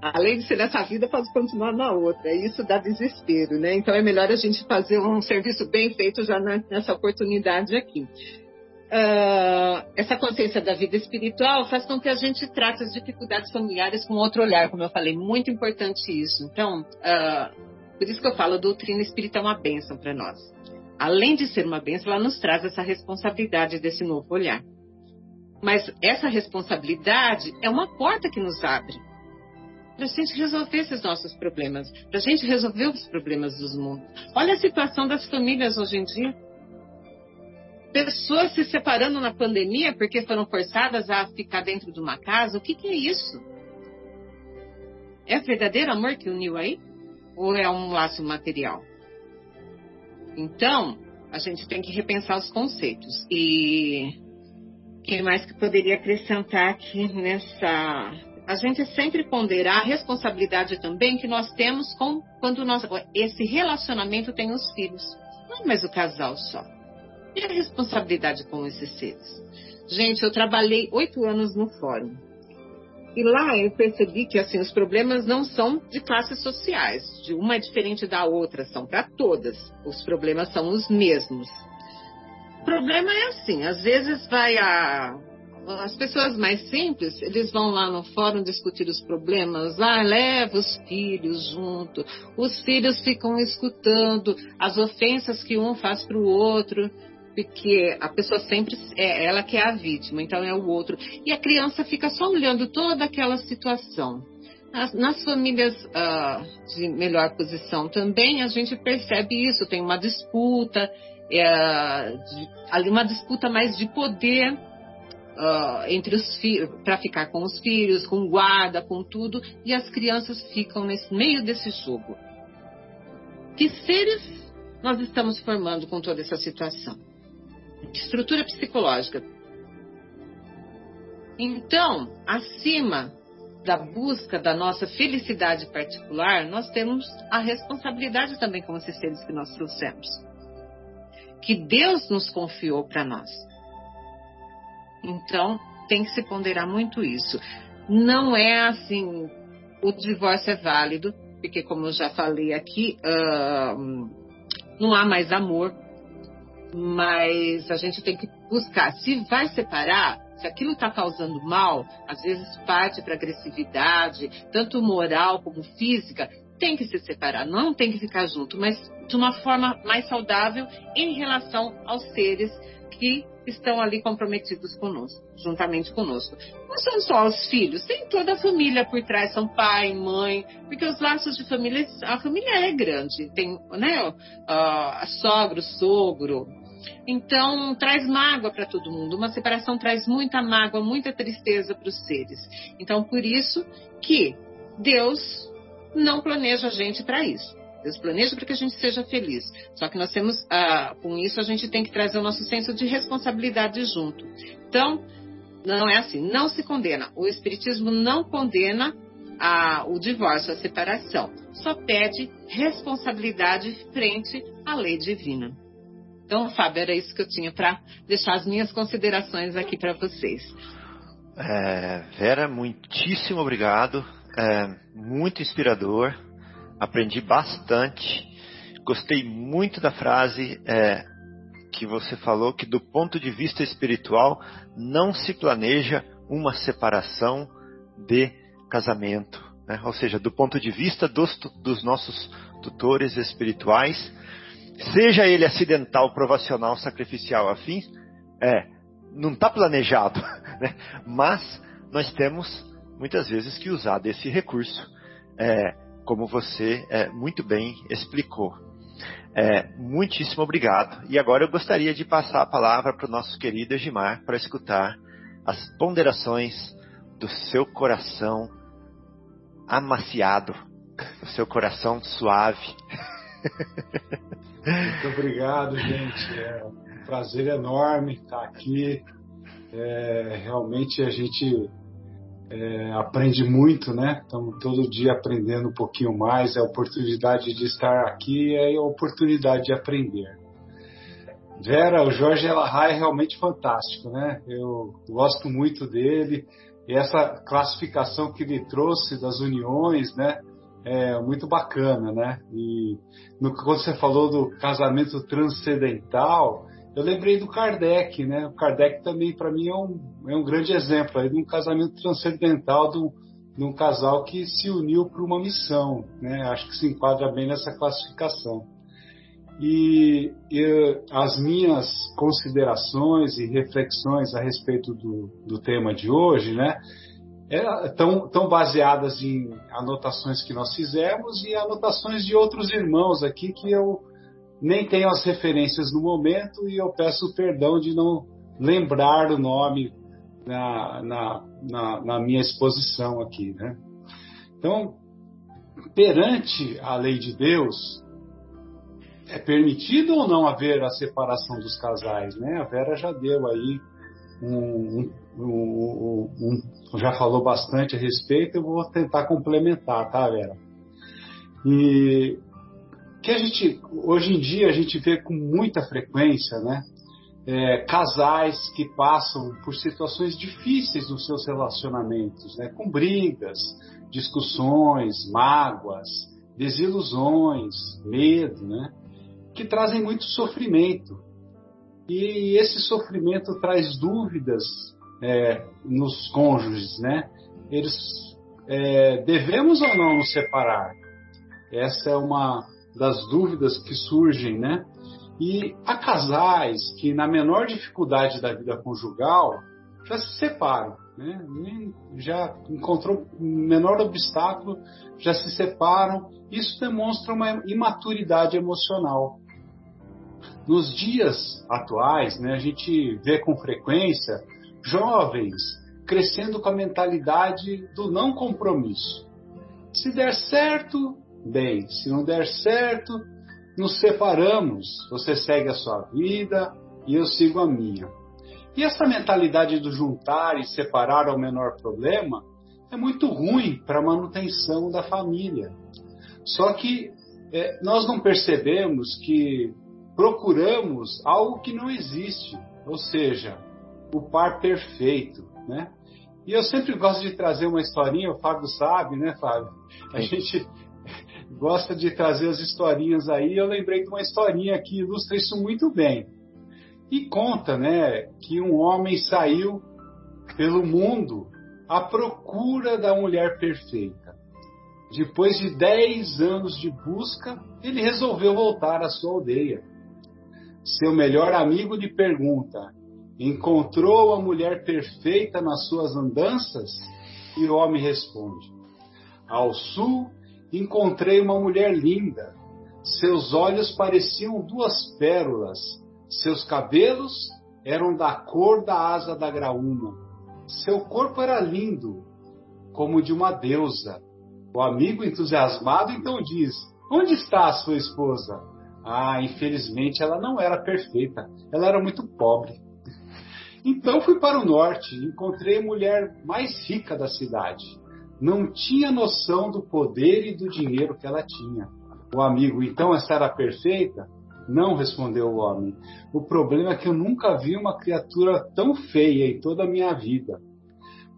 Speaker 3: Além de ser nessa vida, pode continuar na outra. Isso dá desespero, né? Então é melhor a gente fazer um serviço bem feito já nessa oportunidade aqui uh, essa consciência da vida espiritual faz com que a gente trate as dificuldades familiares com outro olhar, como eu falei, muito importante isso. Então, uh, por isso que eu falo, a doutrina espírita é uma bênção para nós. Além de ser uma bênção, ela nos traz essa responsabilidade desse novo olhar. Mas essa responsabilidade é uma porta que nos abre para a gente resolver esses nossos problemas, para a gente resolver os problemas dos mundos. Olha a situação das famílias hoje em dia pessoas se separando na pandemia porque foram forçadas a ficar dentro de uma casa. O que, que é isso? É verdadeiro amor que uniu aí? Ou é um laço material? Então, a gente tem que repensar os conceitos. E quem mais que poderia acrescentar aqui nessa. A gente sempre ponderar a responsabilidade também que nós temos com quando nós, esse relacionamento tem os filhos. Não é mais o casal só e a responsabilidade com esses seres? Gente, eu trabalhei oito anos no fórum. E lá eu percebi que assim os problemas não são de classes sociais, de uma é diferente da outra, são para todas. Os problemas são os mesmos. O problema é assim, às vezes vai a as pessoas mais simples, eles vão lá no fórum discutir os problemas, ah, leva os filhos junto, os filhos ficam escutando as ofensas que um faz para o outro, porque a pessoa sempre é ela que é a vítima, então é o outro. E a criança fica só olhando toda aquela situação. Nas, nas famílias uh, de melhor posição também a gente percebe isso, tem uma disputa, é, de, uma disputa mais de poder uh, entre os para ficar com os filhos, com guarda, com tudo, e as crianças ficam nesse meio desse jogo. Que seres nós estamos formando com toda essa situação? estrutura psicológica. Então, acima da busca da nossa felicidade particular, nós temos a responsabilidade também como esses seres que nós trouxemos. Que Deus nos confiou para nós. Então, tem que se ponderar muito isso. Não é assim, o divórcio é válido, porque como eu já falei aqui, uh, não há mais amor, mas a gente tem que buscar. Se vai separar, se aquilo está causando mal, às vezes parte para agressividade, tanto moral como física, tem que se separar, não tem que ficar junto, mas de uma forma mais saudável em relação aos seres que estão ali comprometidos conosco, juntamente conosco. Não são só os filhos, tem toda a família por trás, são pai, mãe, porque os laços de família, a família é grande, tem, né, uh, sogro, sogro. Então, traz mágoa para todo mundo. Uma separação traz muita mágoa, muita tristeza para os seres. Então, por isso que Deus não planeja a gente para isso. Deus planeja para que a gente seja feliz. Só que nós temos, ah, com isso, a gente tem que trazer o nosso senso de responsabilidade junto. Então, não é assim, não se condena. O Espiritismo não condena a, o divórcio, a separação. Só pede responsabilidade frente à lei divina. Então, Fábio, era isso que eu tinha para deixar as minhas considerações aqui para vocês.
Speaker 2: É, Vera, muitíssimo obrigado. É, muito inspirador aprendi bastante. Gostei muito da frase é, que você falou, que do ponto de vista espiritual não se planeja uma separação de casamento. Né? Ou seja, do ponto de vista dos, dos nossos tutores espirituais, seja ele acidental, provacional, sacrificial, afim, é, não está planejado, né? mas nós temos muitas vezes que usar desse recurso. É, como você é, muito bem explicou. É, muitíssimo obrigado. E agora eu gostaria de passar a palavra para o nosso querido Egimar para escutar as ponderações do seu coração amaciado, do seu coração suave.
Speaker 4: Muito obrigado, gente. É um prazer enorme estar aqui. É, realmente a gente é, aprende muito, né? Estamos todo dia aprendendo um pouquinho mais. É a oportunidade de estar aqui é a oportunidade de aprender. Vera, o Jorge Elahá é realmente fantástico, né? Eu gosto muito dele e essa classificação que ele trouxe das uniões, né? É muito bacana, né? E no, quando você falou do casamento transcendental, eu lembrei do Kardec, né? O Kardec também, para mim, é um, é um grande exemplo aí de um casamento transcendental de um, de um casal que se uniu para uma missão, né? Acho que se enquadra bem nessa classificação. E, e, as minhas considerações e reflexões a respeito do, do tema de hoje, né, é, baseadas em anotações que nós fizemos e anotações de outros irmãos aqui que eu nem tenho as referências no momento e eu peço perdão de não lembrar o nome na, na, na, na minha exposição aqui. Né? Então, perante a lei de Deus, é permitido ou não haver a separação dos casais? Né? A Vera já deu aí um, um, um, já falou bastante a respeito, eu vou tentar complementar, tá, Vera? E que a gente hoje em dia a gente vê com muita frequência, né? É, casais que passam por situações difíceis nos seus relacionamentos, né? Com brigas, discussões, mágoas, desilusões, medo, né? Que trazem muito sofrimento. E esse sofrimento traz dúvidas é, nos cônjuges, né? Eles é, devemos ou não nos separar? Essa é uma das dúvidas que surgem, né? E há casais que, na menor dificuldade da vida conjugal, já se separam, né? já encontrou o menor obstáculo, já se separam. Isso demonstra uma imaturidade emocional. Nos dias atuais, né, a gente vê com frequência jovens crescendo com a mentalidade do não compromisso. Se der certo, bem. Se não der certo, nos separamos. Você segue a sua vida e eu sigo a minha. E essa mentalidade do juntar e separar ao menor problema é muito ruim para a manutenção da família. Só que é, nós não percebemos que procuramos algo que não existe, ou seja, o par perfeito, né? E eu sempre gosto de trazer uma historinha, o Fábio sabe, né, Fábio? A gente gosta de trazer as historinhas aí. Eu lembrei de uma historinha que ilustra isso muito bem. E conta, né, que um homem saiu pelo mundo à procura da mulher perfeita. Depois de 10 anos de busca, ele resolveu voltar à sua aldeia. Seu melhor amigo lhe pergunta: Encontrou a mulher perfeita nas suas andanças? E o homem responde: Ao sul encontrei uma mulher linda. Seus olhos pareciam duas pérolas. Seus cabelos eram da cor da asa da graúna. Seu corpo era lindo, como de uma deusa. O amigo entusiasmado então diz: Onde está a sua esposa? Ah, infelizmente ela não era perfeita, ela era muito pobre. Então fui para o norte e encontrei a mulher mais rica da cidade. Não tinha noção do poder e do dinheiro que ela tinha. O amigo, então essa era perfeita? Não, respondeu o homem. O problema é que eu nunca vi uma criatura tão feia em toda a minha vida.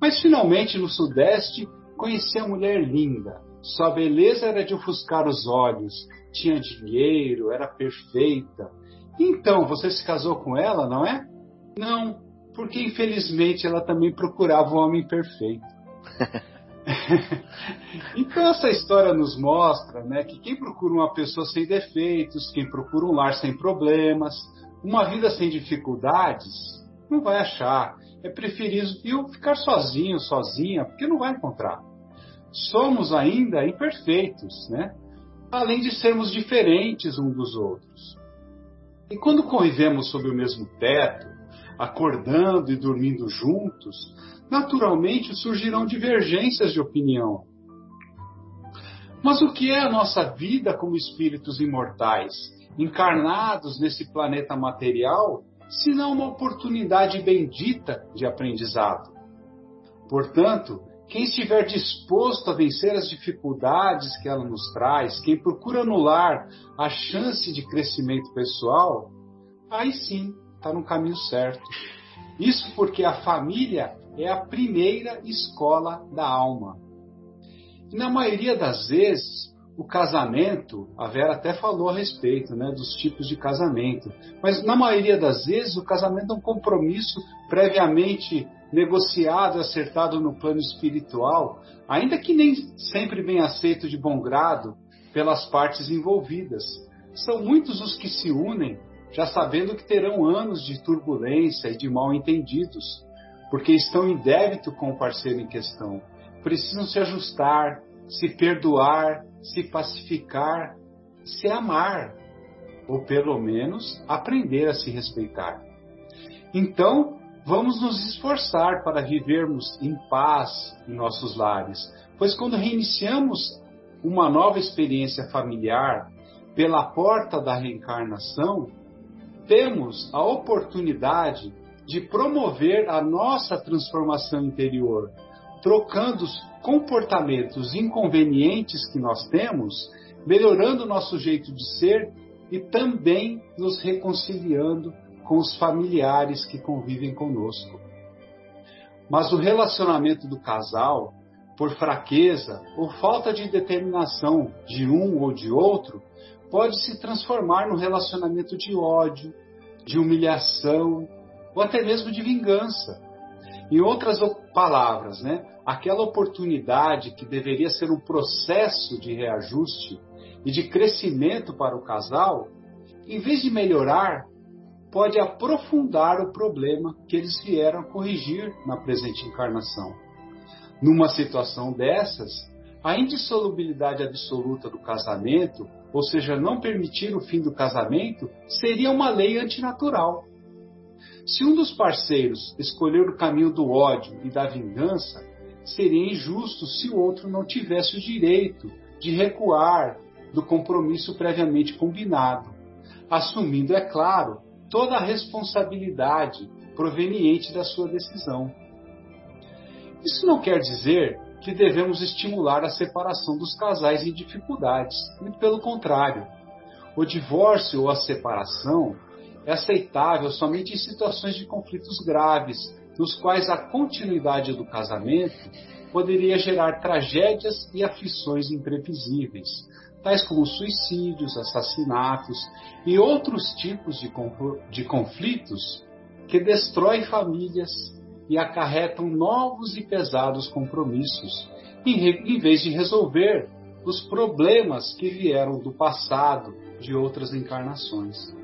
Speaker 4: Mas finalmente no sudeste conheci a mulher linda. Sua beleza era de ofuscar os olhos, tinha dinheiro, era perfeita. Então, você se casou com ela, não é? Não, porque infelizmente ela também procurava o homem perfeito. então essa história nos mostra né, que quem procura uma pessoa sem defeitos, quem procura um lar sem problemas, uma vida sem dificuldades, não vai achar. É preferível ficar sozinho, sozinha, porque não vai encontrar. Somos ainda imperfeitos, né? além de sermos diferentes uns dos outros. E quando convivemos sob o mesmo teto, acordando e dormindo juntos, naturalmente surgirão divergências de opinião. Mas o que é a nossa vida como espíritos imortais, encarnados nesse planeta material, se não uma oportunidade bendita de aprendizado? Portanto, quem estiver disposto a vencer as dificuldades que ela nos traz, quem procura anular a chance de crescimento pessoal, aí sim está no caminho certo. Isso porque a família é a primeira escola da alma. E na maioria das vezes, o casamento, a Vera até falou a respeito né, dos tipos de casamento, mas na maioria das vezes o casamento é um compromisso previamente negociado acertado no plano espiritual, ainda que nem sempre bem aceito de bom grado pelas partes envolvidas. São muitos os que se unem já sabendo que terão anos de turbulência e de mal entendidos, porque estão em débito com o parceiro em questão. Precisam se ajustar, se perdoar, se pacificar, se amar, ou pelo menos aprender a se respeitar. Então, vamos nos esforçar para vivermos em paz em nossos lares, pois quando reiniciamos uma nova experiência familiar pela porta da reencarnação, temos a oportunidade de promover a nossa transformação interior, trocando os comportamentos inconvenientes que nós temos, melhorando o nosso jeito de ser e também nos reconciliando com os familiares que convivem conosco. Mas o relacionamento do casal, por fraqueza ou falta de determinação de um ou de outro, pode se transformar num relacionamento de ódio, de humilhação ou até mesmo de vingança. Em outras palavras, né, aquela oportunidade que deveria ser um processo de reajuste e de crescimento para o casal, em vez de melhorar, pode aprofundar o problema que eles vieram corrigir na presente encarnação. Numa situação dessas, a indissolubilidade absoluta do casamento ou seja, não permitir o fim do casamento, seria uma lei antinatural. Se um dos parceiros escolher o caminho do ódio e da vingança, seria injusto se o outro não tivesse o direito de recuar do compromisso previamente combinado, assumindo, é claro, toda a responsabilidade proveniente da sua decisão. Isso não quer dizer que devemos estimular a separação dos casais em dificuldades, muito pelo contrário. O divórcio ou a separação é aceitável somente em situações de conflitos graves, nos quais a continuidade do casamento poderia gerar tragédias e aflições imprevisíveis, tais como suicídios, assassinatos e outros tipos de conflitos que destroem famílias e acarretam novos e pesados compromissos, em vez de resolver os problemas que vieram do passado de outras encarnações.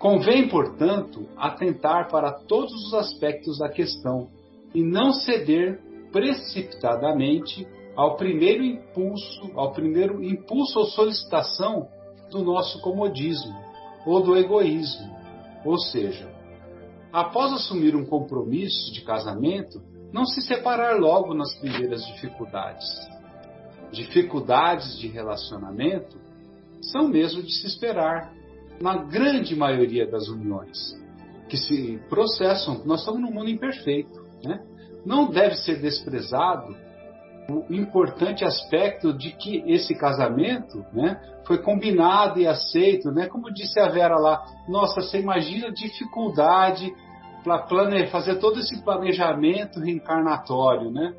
Speaker 4: Convém, portanto, atentar para todos os aspectos da questão e não ceder precipitadamente ao primeiro impulso, ao primeiro impulso ou solicitação do nosso comodismo ou do egoísmo. Ou seja, após assumir um compromisso de casamento, não se separar logo nas primeiras dificuldades. Dificuldades de relacionamento são mesmo de se esperar na grande maioria das uniões que se processam. Nós estamos num mundo imperfeito, né? Não deve ser desprezado o importante aspecto de que esse casamento né, foi combinado e aceito, né? Como disse a Vera lá, nossa, você imagina a dificuldade para fazer todo esse planejamento reencarnatório, né?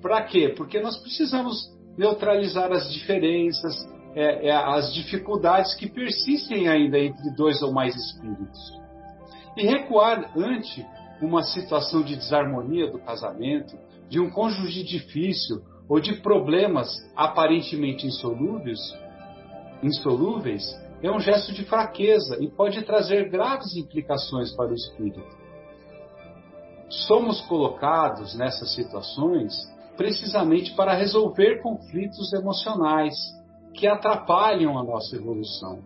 Speaker 4: Para quê? Porque nós precisamos neutralizar as diferenças, é, é, as dificuldades que persistem ainda entre dois ou mais espíritos. E recuar ante uma situação de desarmonia do casamento, de um cônjuge difícil ou de problemas aparentemente insolúveis, insolúveis, é um gesto de fraqueza e pode trazer graves implicações para o espírito. Somos colocados nessas situações precisamente para resolver conflitos emocionais que atrapalham a nossa evolução.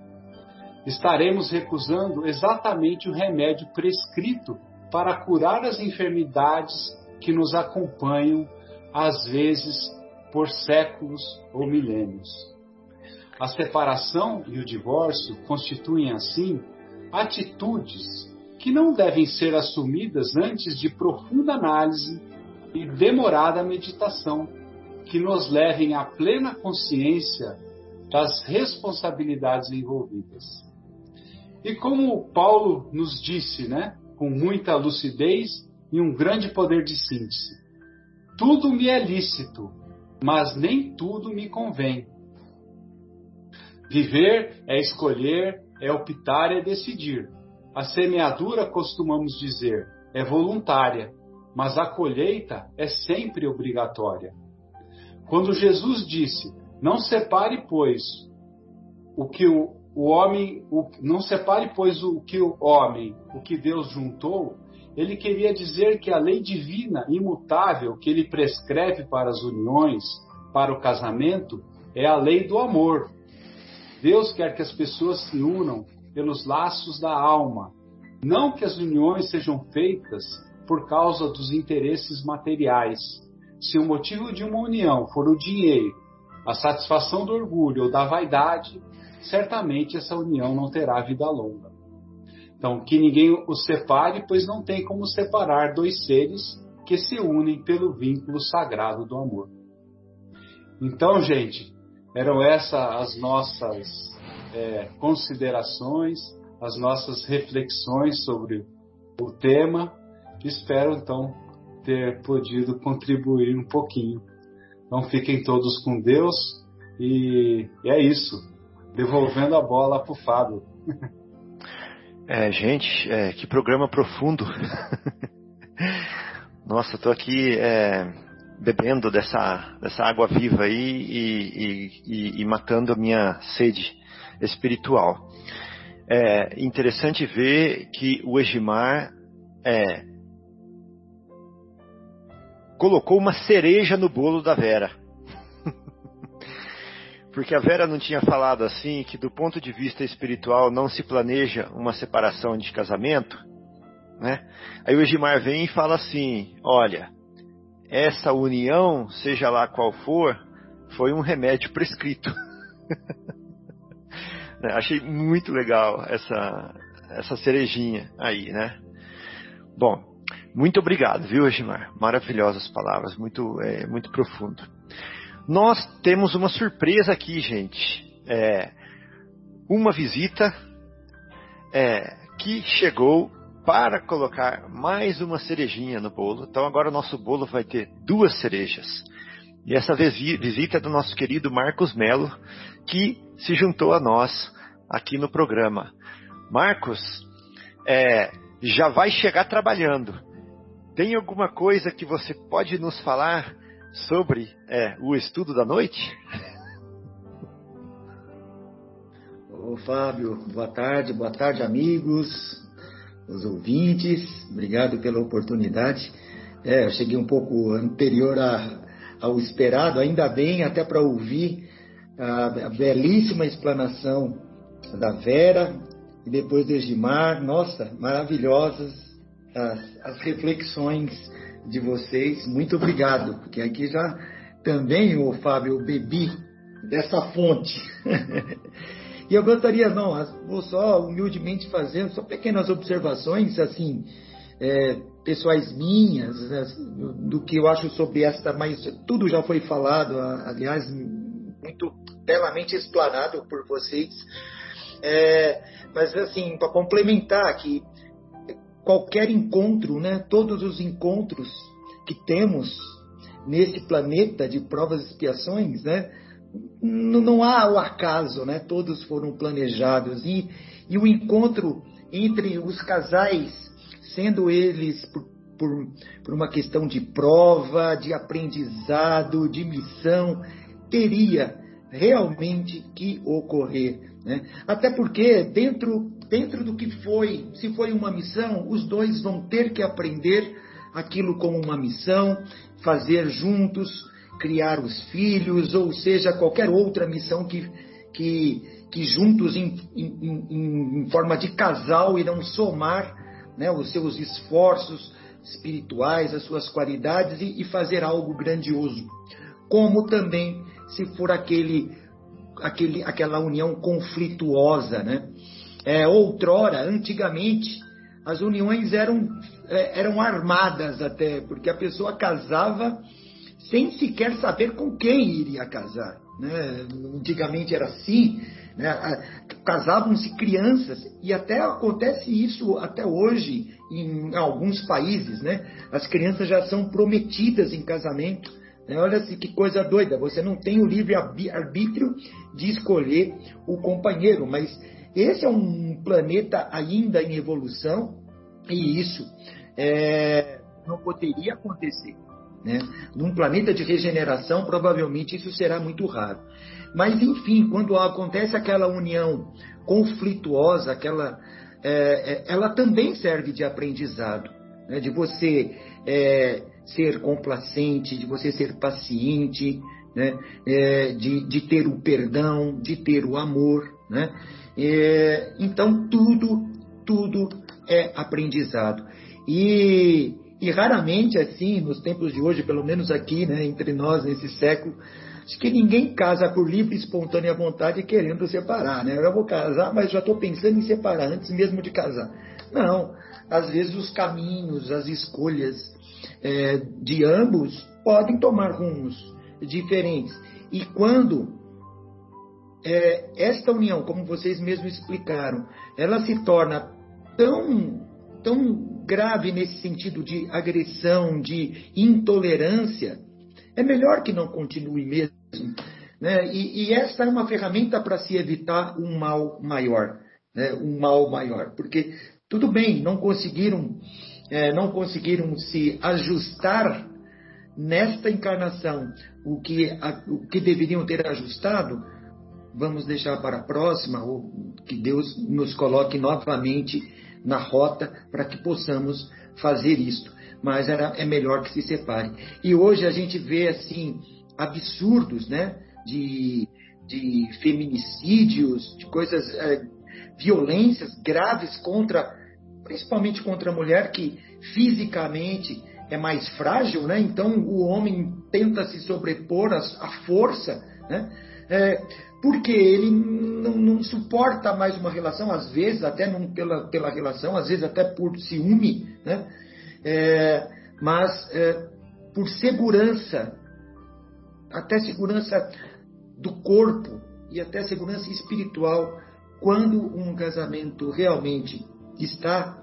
Speaker 4: Estaremos recusando exatamente o remédio prescrito para curar as enfermidades que nos acompanham, às vezes por séculos ou milênios. A separação e o divórcio constituem, assim, atitudes que não devem ser assumidas antes de profunda análise e demorada meditação, que nos levem à plena consciência das responsabilidades envolvidas. E como Paulo nos disse, né, com muita lucidez e um grande poder de síntese, tudo me é lícito, mas nem tudo me convém. Viver é escolher, é optar, é decidir. A semeadura, costumamos dizer, é voluntária, mas a colheita é sempre obrigatória. Quando Jesus disse: Não separe, pois, o que o, o homem, o, não separe, pois, o que o homem, o que Deus juntou, ele queria dizer que a lei divina imutável que ele prescreve para as uniões, para o casamento, é a lei do amor, Deus quer que as pessoas se unam pelos laços da alma, não que as uniões sejam feitas por causa dos interesses materiais. Se o motivo de uma união for o dinheiro, a satisfação do orgulho ou da vaidade, certamente essa união não terá vida longa. Então, que ninguém os separe, pois não tem como separar dois seres que se unem pelo vínculo sagrado do amor. Então, gente, eram essas as nossas é, considerações, as nossas reflexões sobre o tema. Espero então ter podido contribuir um pouquinho. Então fiquem todos com Deus e é isso. Devolvendo a bola para o Fábio.
Speaker 2: É, gente, é, que programa profundo. Nossa, estou aqui é, bebendo dessa, dessa água viva aí e, e, e, matando a minha sede espiritual. É interessante ver que o Egimar é, colocou uma cereja no bolo da Vera. Porque a Vera não tinha falado assim que do ponto de vista espiritual não se planeja uma separação de casamento, né? Aí o Egimar vem e fala assim: olha, essa união, seja lá qual for, foi um remédio prescrito. Né, achei muito legal essa, essa cerejinha aí, né? Bom, muito obrigado, viu, Egimar? Maravilhosas palavras, muito, é, muito profundo. Nós temos uma surpresa aqui, gente. É, uma visita é, que chegou para colocar mais uma cerejinha no bolo. Então agora o nosso bolo vai ter duas cerejas. E essa visita é do nosso querido Marcos Melo, que se juntou a nós aqui no programa. Marcos, é, já vai chegar trabalhando. Tem alguma coisa que você pode nos falar sobre é, o estudo da noite?
Speaker 5: Ô Fábio, boa tarde, boa tarde amigos, os ouvintes, obrigado pela oportunidade. É, eu cheguei um pouco anterior a, ao esperado, ainda bem, até para ouvir a, a, belíssima explanação da Vera e depois do Egimar. Nossa, maravilhosas as, as reflexões de vocês. Muito obrigado, porque aqui já também, o Fábio, bebi dessa fonte. E eu gostaria, não, vou só humildemente fazer só pequenas observações, assim, é, pessoais minhas, né, do que eu acho sobre esta, mas tudo já foi falado, aliás, muito belamente explanado por vocês. É, mas, assim, para complementar que qualquer encontro, né, todos os encontros que temos nesse planeta de provas e expiações, né, não há o acaso, né? Todos foram planejados e, e o encontro entre os casais, sendo eles por, por, por uma questão de prova, de aprendizado, de missão, teria realmente que ocorrer, né? Até porque dentro dentro do que foi, se foi uma missão, os dois vão ter que aprender aquilo como uma missão, fazer juntos, criar os filhos, ou seja, qualquer outra missão que, que, que juntos, em, em, em forma de casal, irão somar né, os seus esforços espirituais, as suas qualidades e, e fazer algo grandioso. Como também se for aquele, aquele, aquela união conflituosa, né? É, outrora, antigamente, as uniões eram, é, eram armadas até, porque a pessoa casava sem sequer saber com quem iria casar. Né? Antigamente era assim, né? casavam-se crianças, e até acontece isso até hoje em alguns países. Né? As crianças já são prometidas em casamento. Né? Olha se que coisa doida, você não tem o livre arbítrio de escolher o companheiro, mas esse é um planeta ainda em evolução e isso é, não poderia acontecer. Né? Num planeta de regeneração, provavelmente isso será muito raro. Mas, enfim, quando acontece aquela união conflituosa, aquela, é, é, ela também serve de aprendizado, né? de você é, ser complacente, de você ser paciente, né? É, de, de ter o perdão, de ter o amor. Né? É, então, tudo, tudo é aprendizado. E e raramente, assim, nos tempos de hoje, pelo menos aqui, né, entre nós, nesse século, acho que ninguém casa por livre e espontânea vontade querendo separar, né? Eu vou casar, mas já estou pensando em separar antes mesmo de casar. Não. Às vezes os caminhos, as escolhas é, de ambos podem tomar rumos diferentes. E quando é, esta união, como vocês mesmos explicaram, ela se torna tão, tão grave nesse sentido de agressão, de intolerância, é melhor que não continue mesmo. Né? E, e essa é uma ferramenta para se evitar um mal maior, né? um mal maior, porque tudo bem, não conseguiram, é, não conseguiram se ajustar nesta encarnação o que, a, o que deveriam ter ajustado, vamos deixar para a próxima, ou que Deus nos coloque novamente na rota para que possamos fazer isto. Mas era, é melhor que se separe. E hoje a gente vê assim absurdos, né? De, de feminicídios, de coisas, é, violências graves contra, principalmente contra a mulher que fisicamente é mais frágil, né? Então o homem tenta se sobrepor à, força, né? É, porque ele não, não, suporta mais uma relação, às vezes até não pela, pela relação, às vezes até por ciúme, né? é, mas é, por segurança, até segurança do corpo e até segurança espiritual, quando um casamento realmente está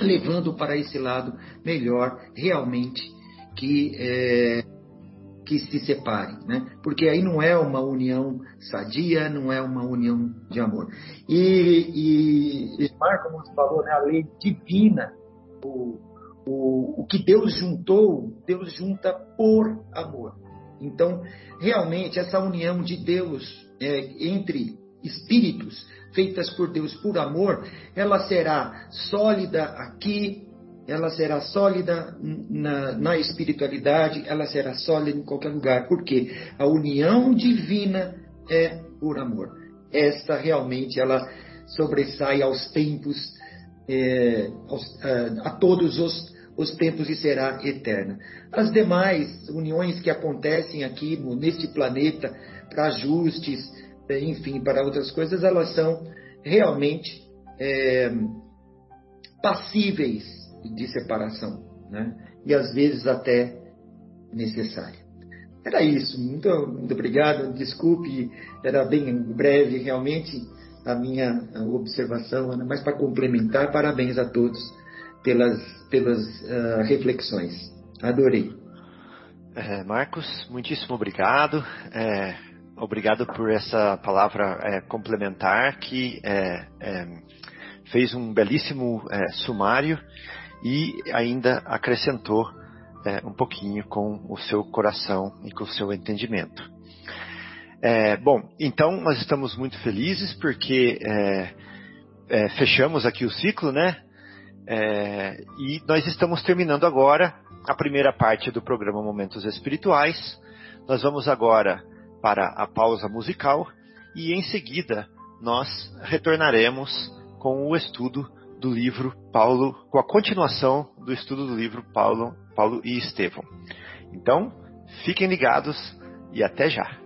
Speaker 5: levando para esse lado melhor, realmente, que, é, que se separe, né? Porque aí não é uma união sadia, não é uma união de amor. E, e Marco nos falou, né, a lei divina, o, o, o que Deus juntou, Deus junta por amor. Então, realmente, essa união de Deus é, entre espíritos feitas por Deus por amor, ela será sólida aqui, ela será sólida na, na espiritualidade, ela será sólida em qualquer lugar, porque a união divina é por amor. Esta realmente ela sobressai aos tempos, é, aos, a, a todos os os tempos e será eterna. As demais uniões que acontecem aqui neste planeta para ajustes, é, enfim, para outras coisas, elas são realmente é, passíveis de separação, né? e às vezes até necessária. Era isso, muito, muito obrigado, desculpe, era bem breve realmente a minha observação, Ana, mas para complementar, parabéns a todos pelas, pelas uh, reflexões. Adorei.
Speaker 2: É, Marcos, muitíssimo obrigado. É, obrigado por essa palavra é, complementar que é, é, fez um belíssimo é, sumário e ainda acrescentou um pouquinho com o seu coração e com o seu entendimento. bom, então nós estamos muito felizes porque fechamos aqui o ciclo, né? É, e nós estamos terminando agora a primeira parte do programa Momentos Espirituais. Nós vamos agora para a pausa musical e em seguida nós retornaremos com o estudo do livro Paulo, com a continuação do estudo do livro Paulo, Paulo e Estevão. Então, fiquem ligados e até já.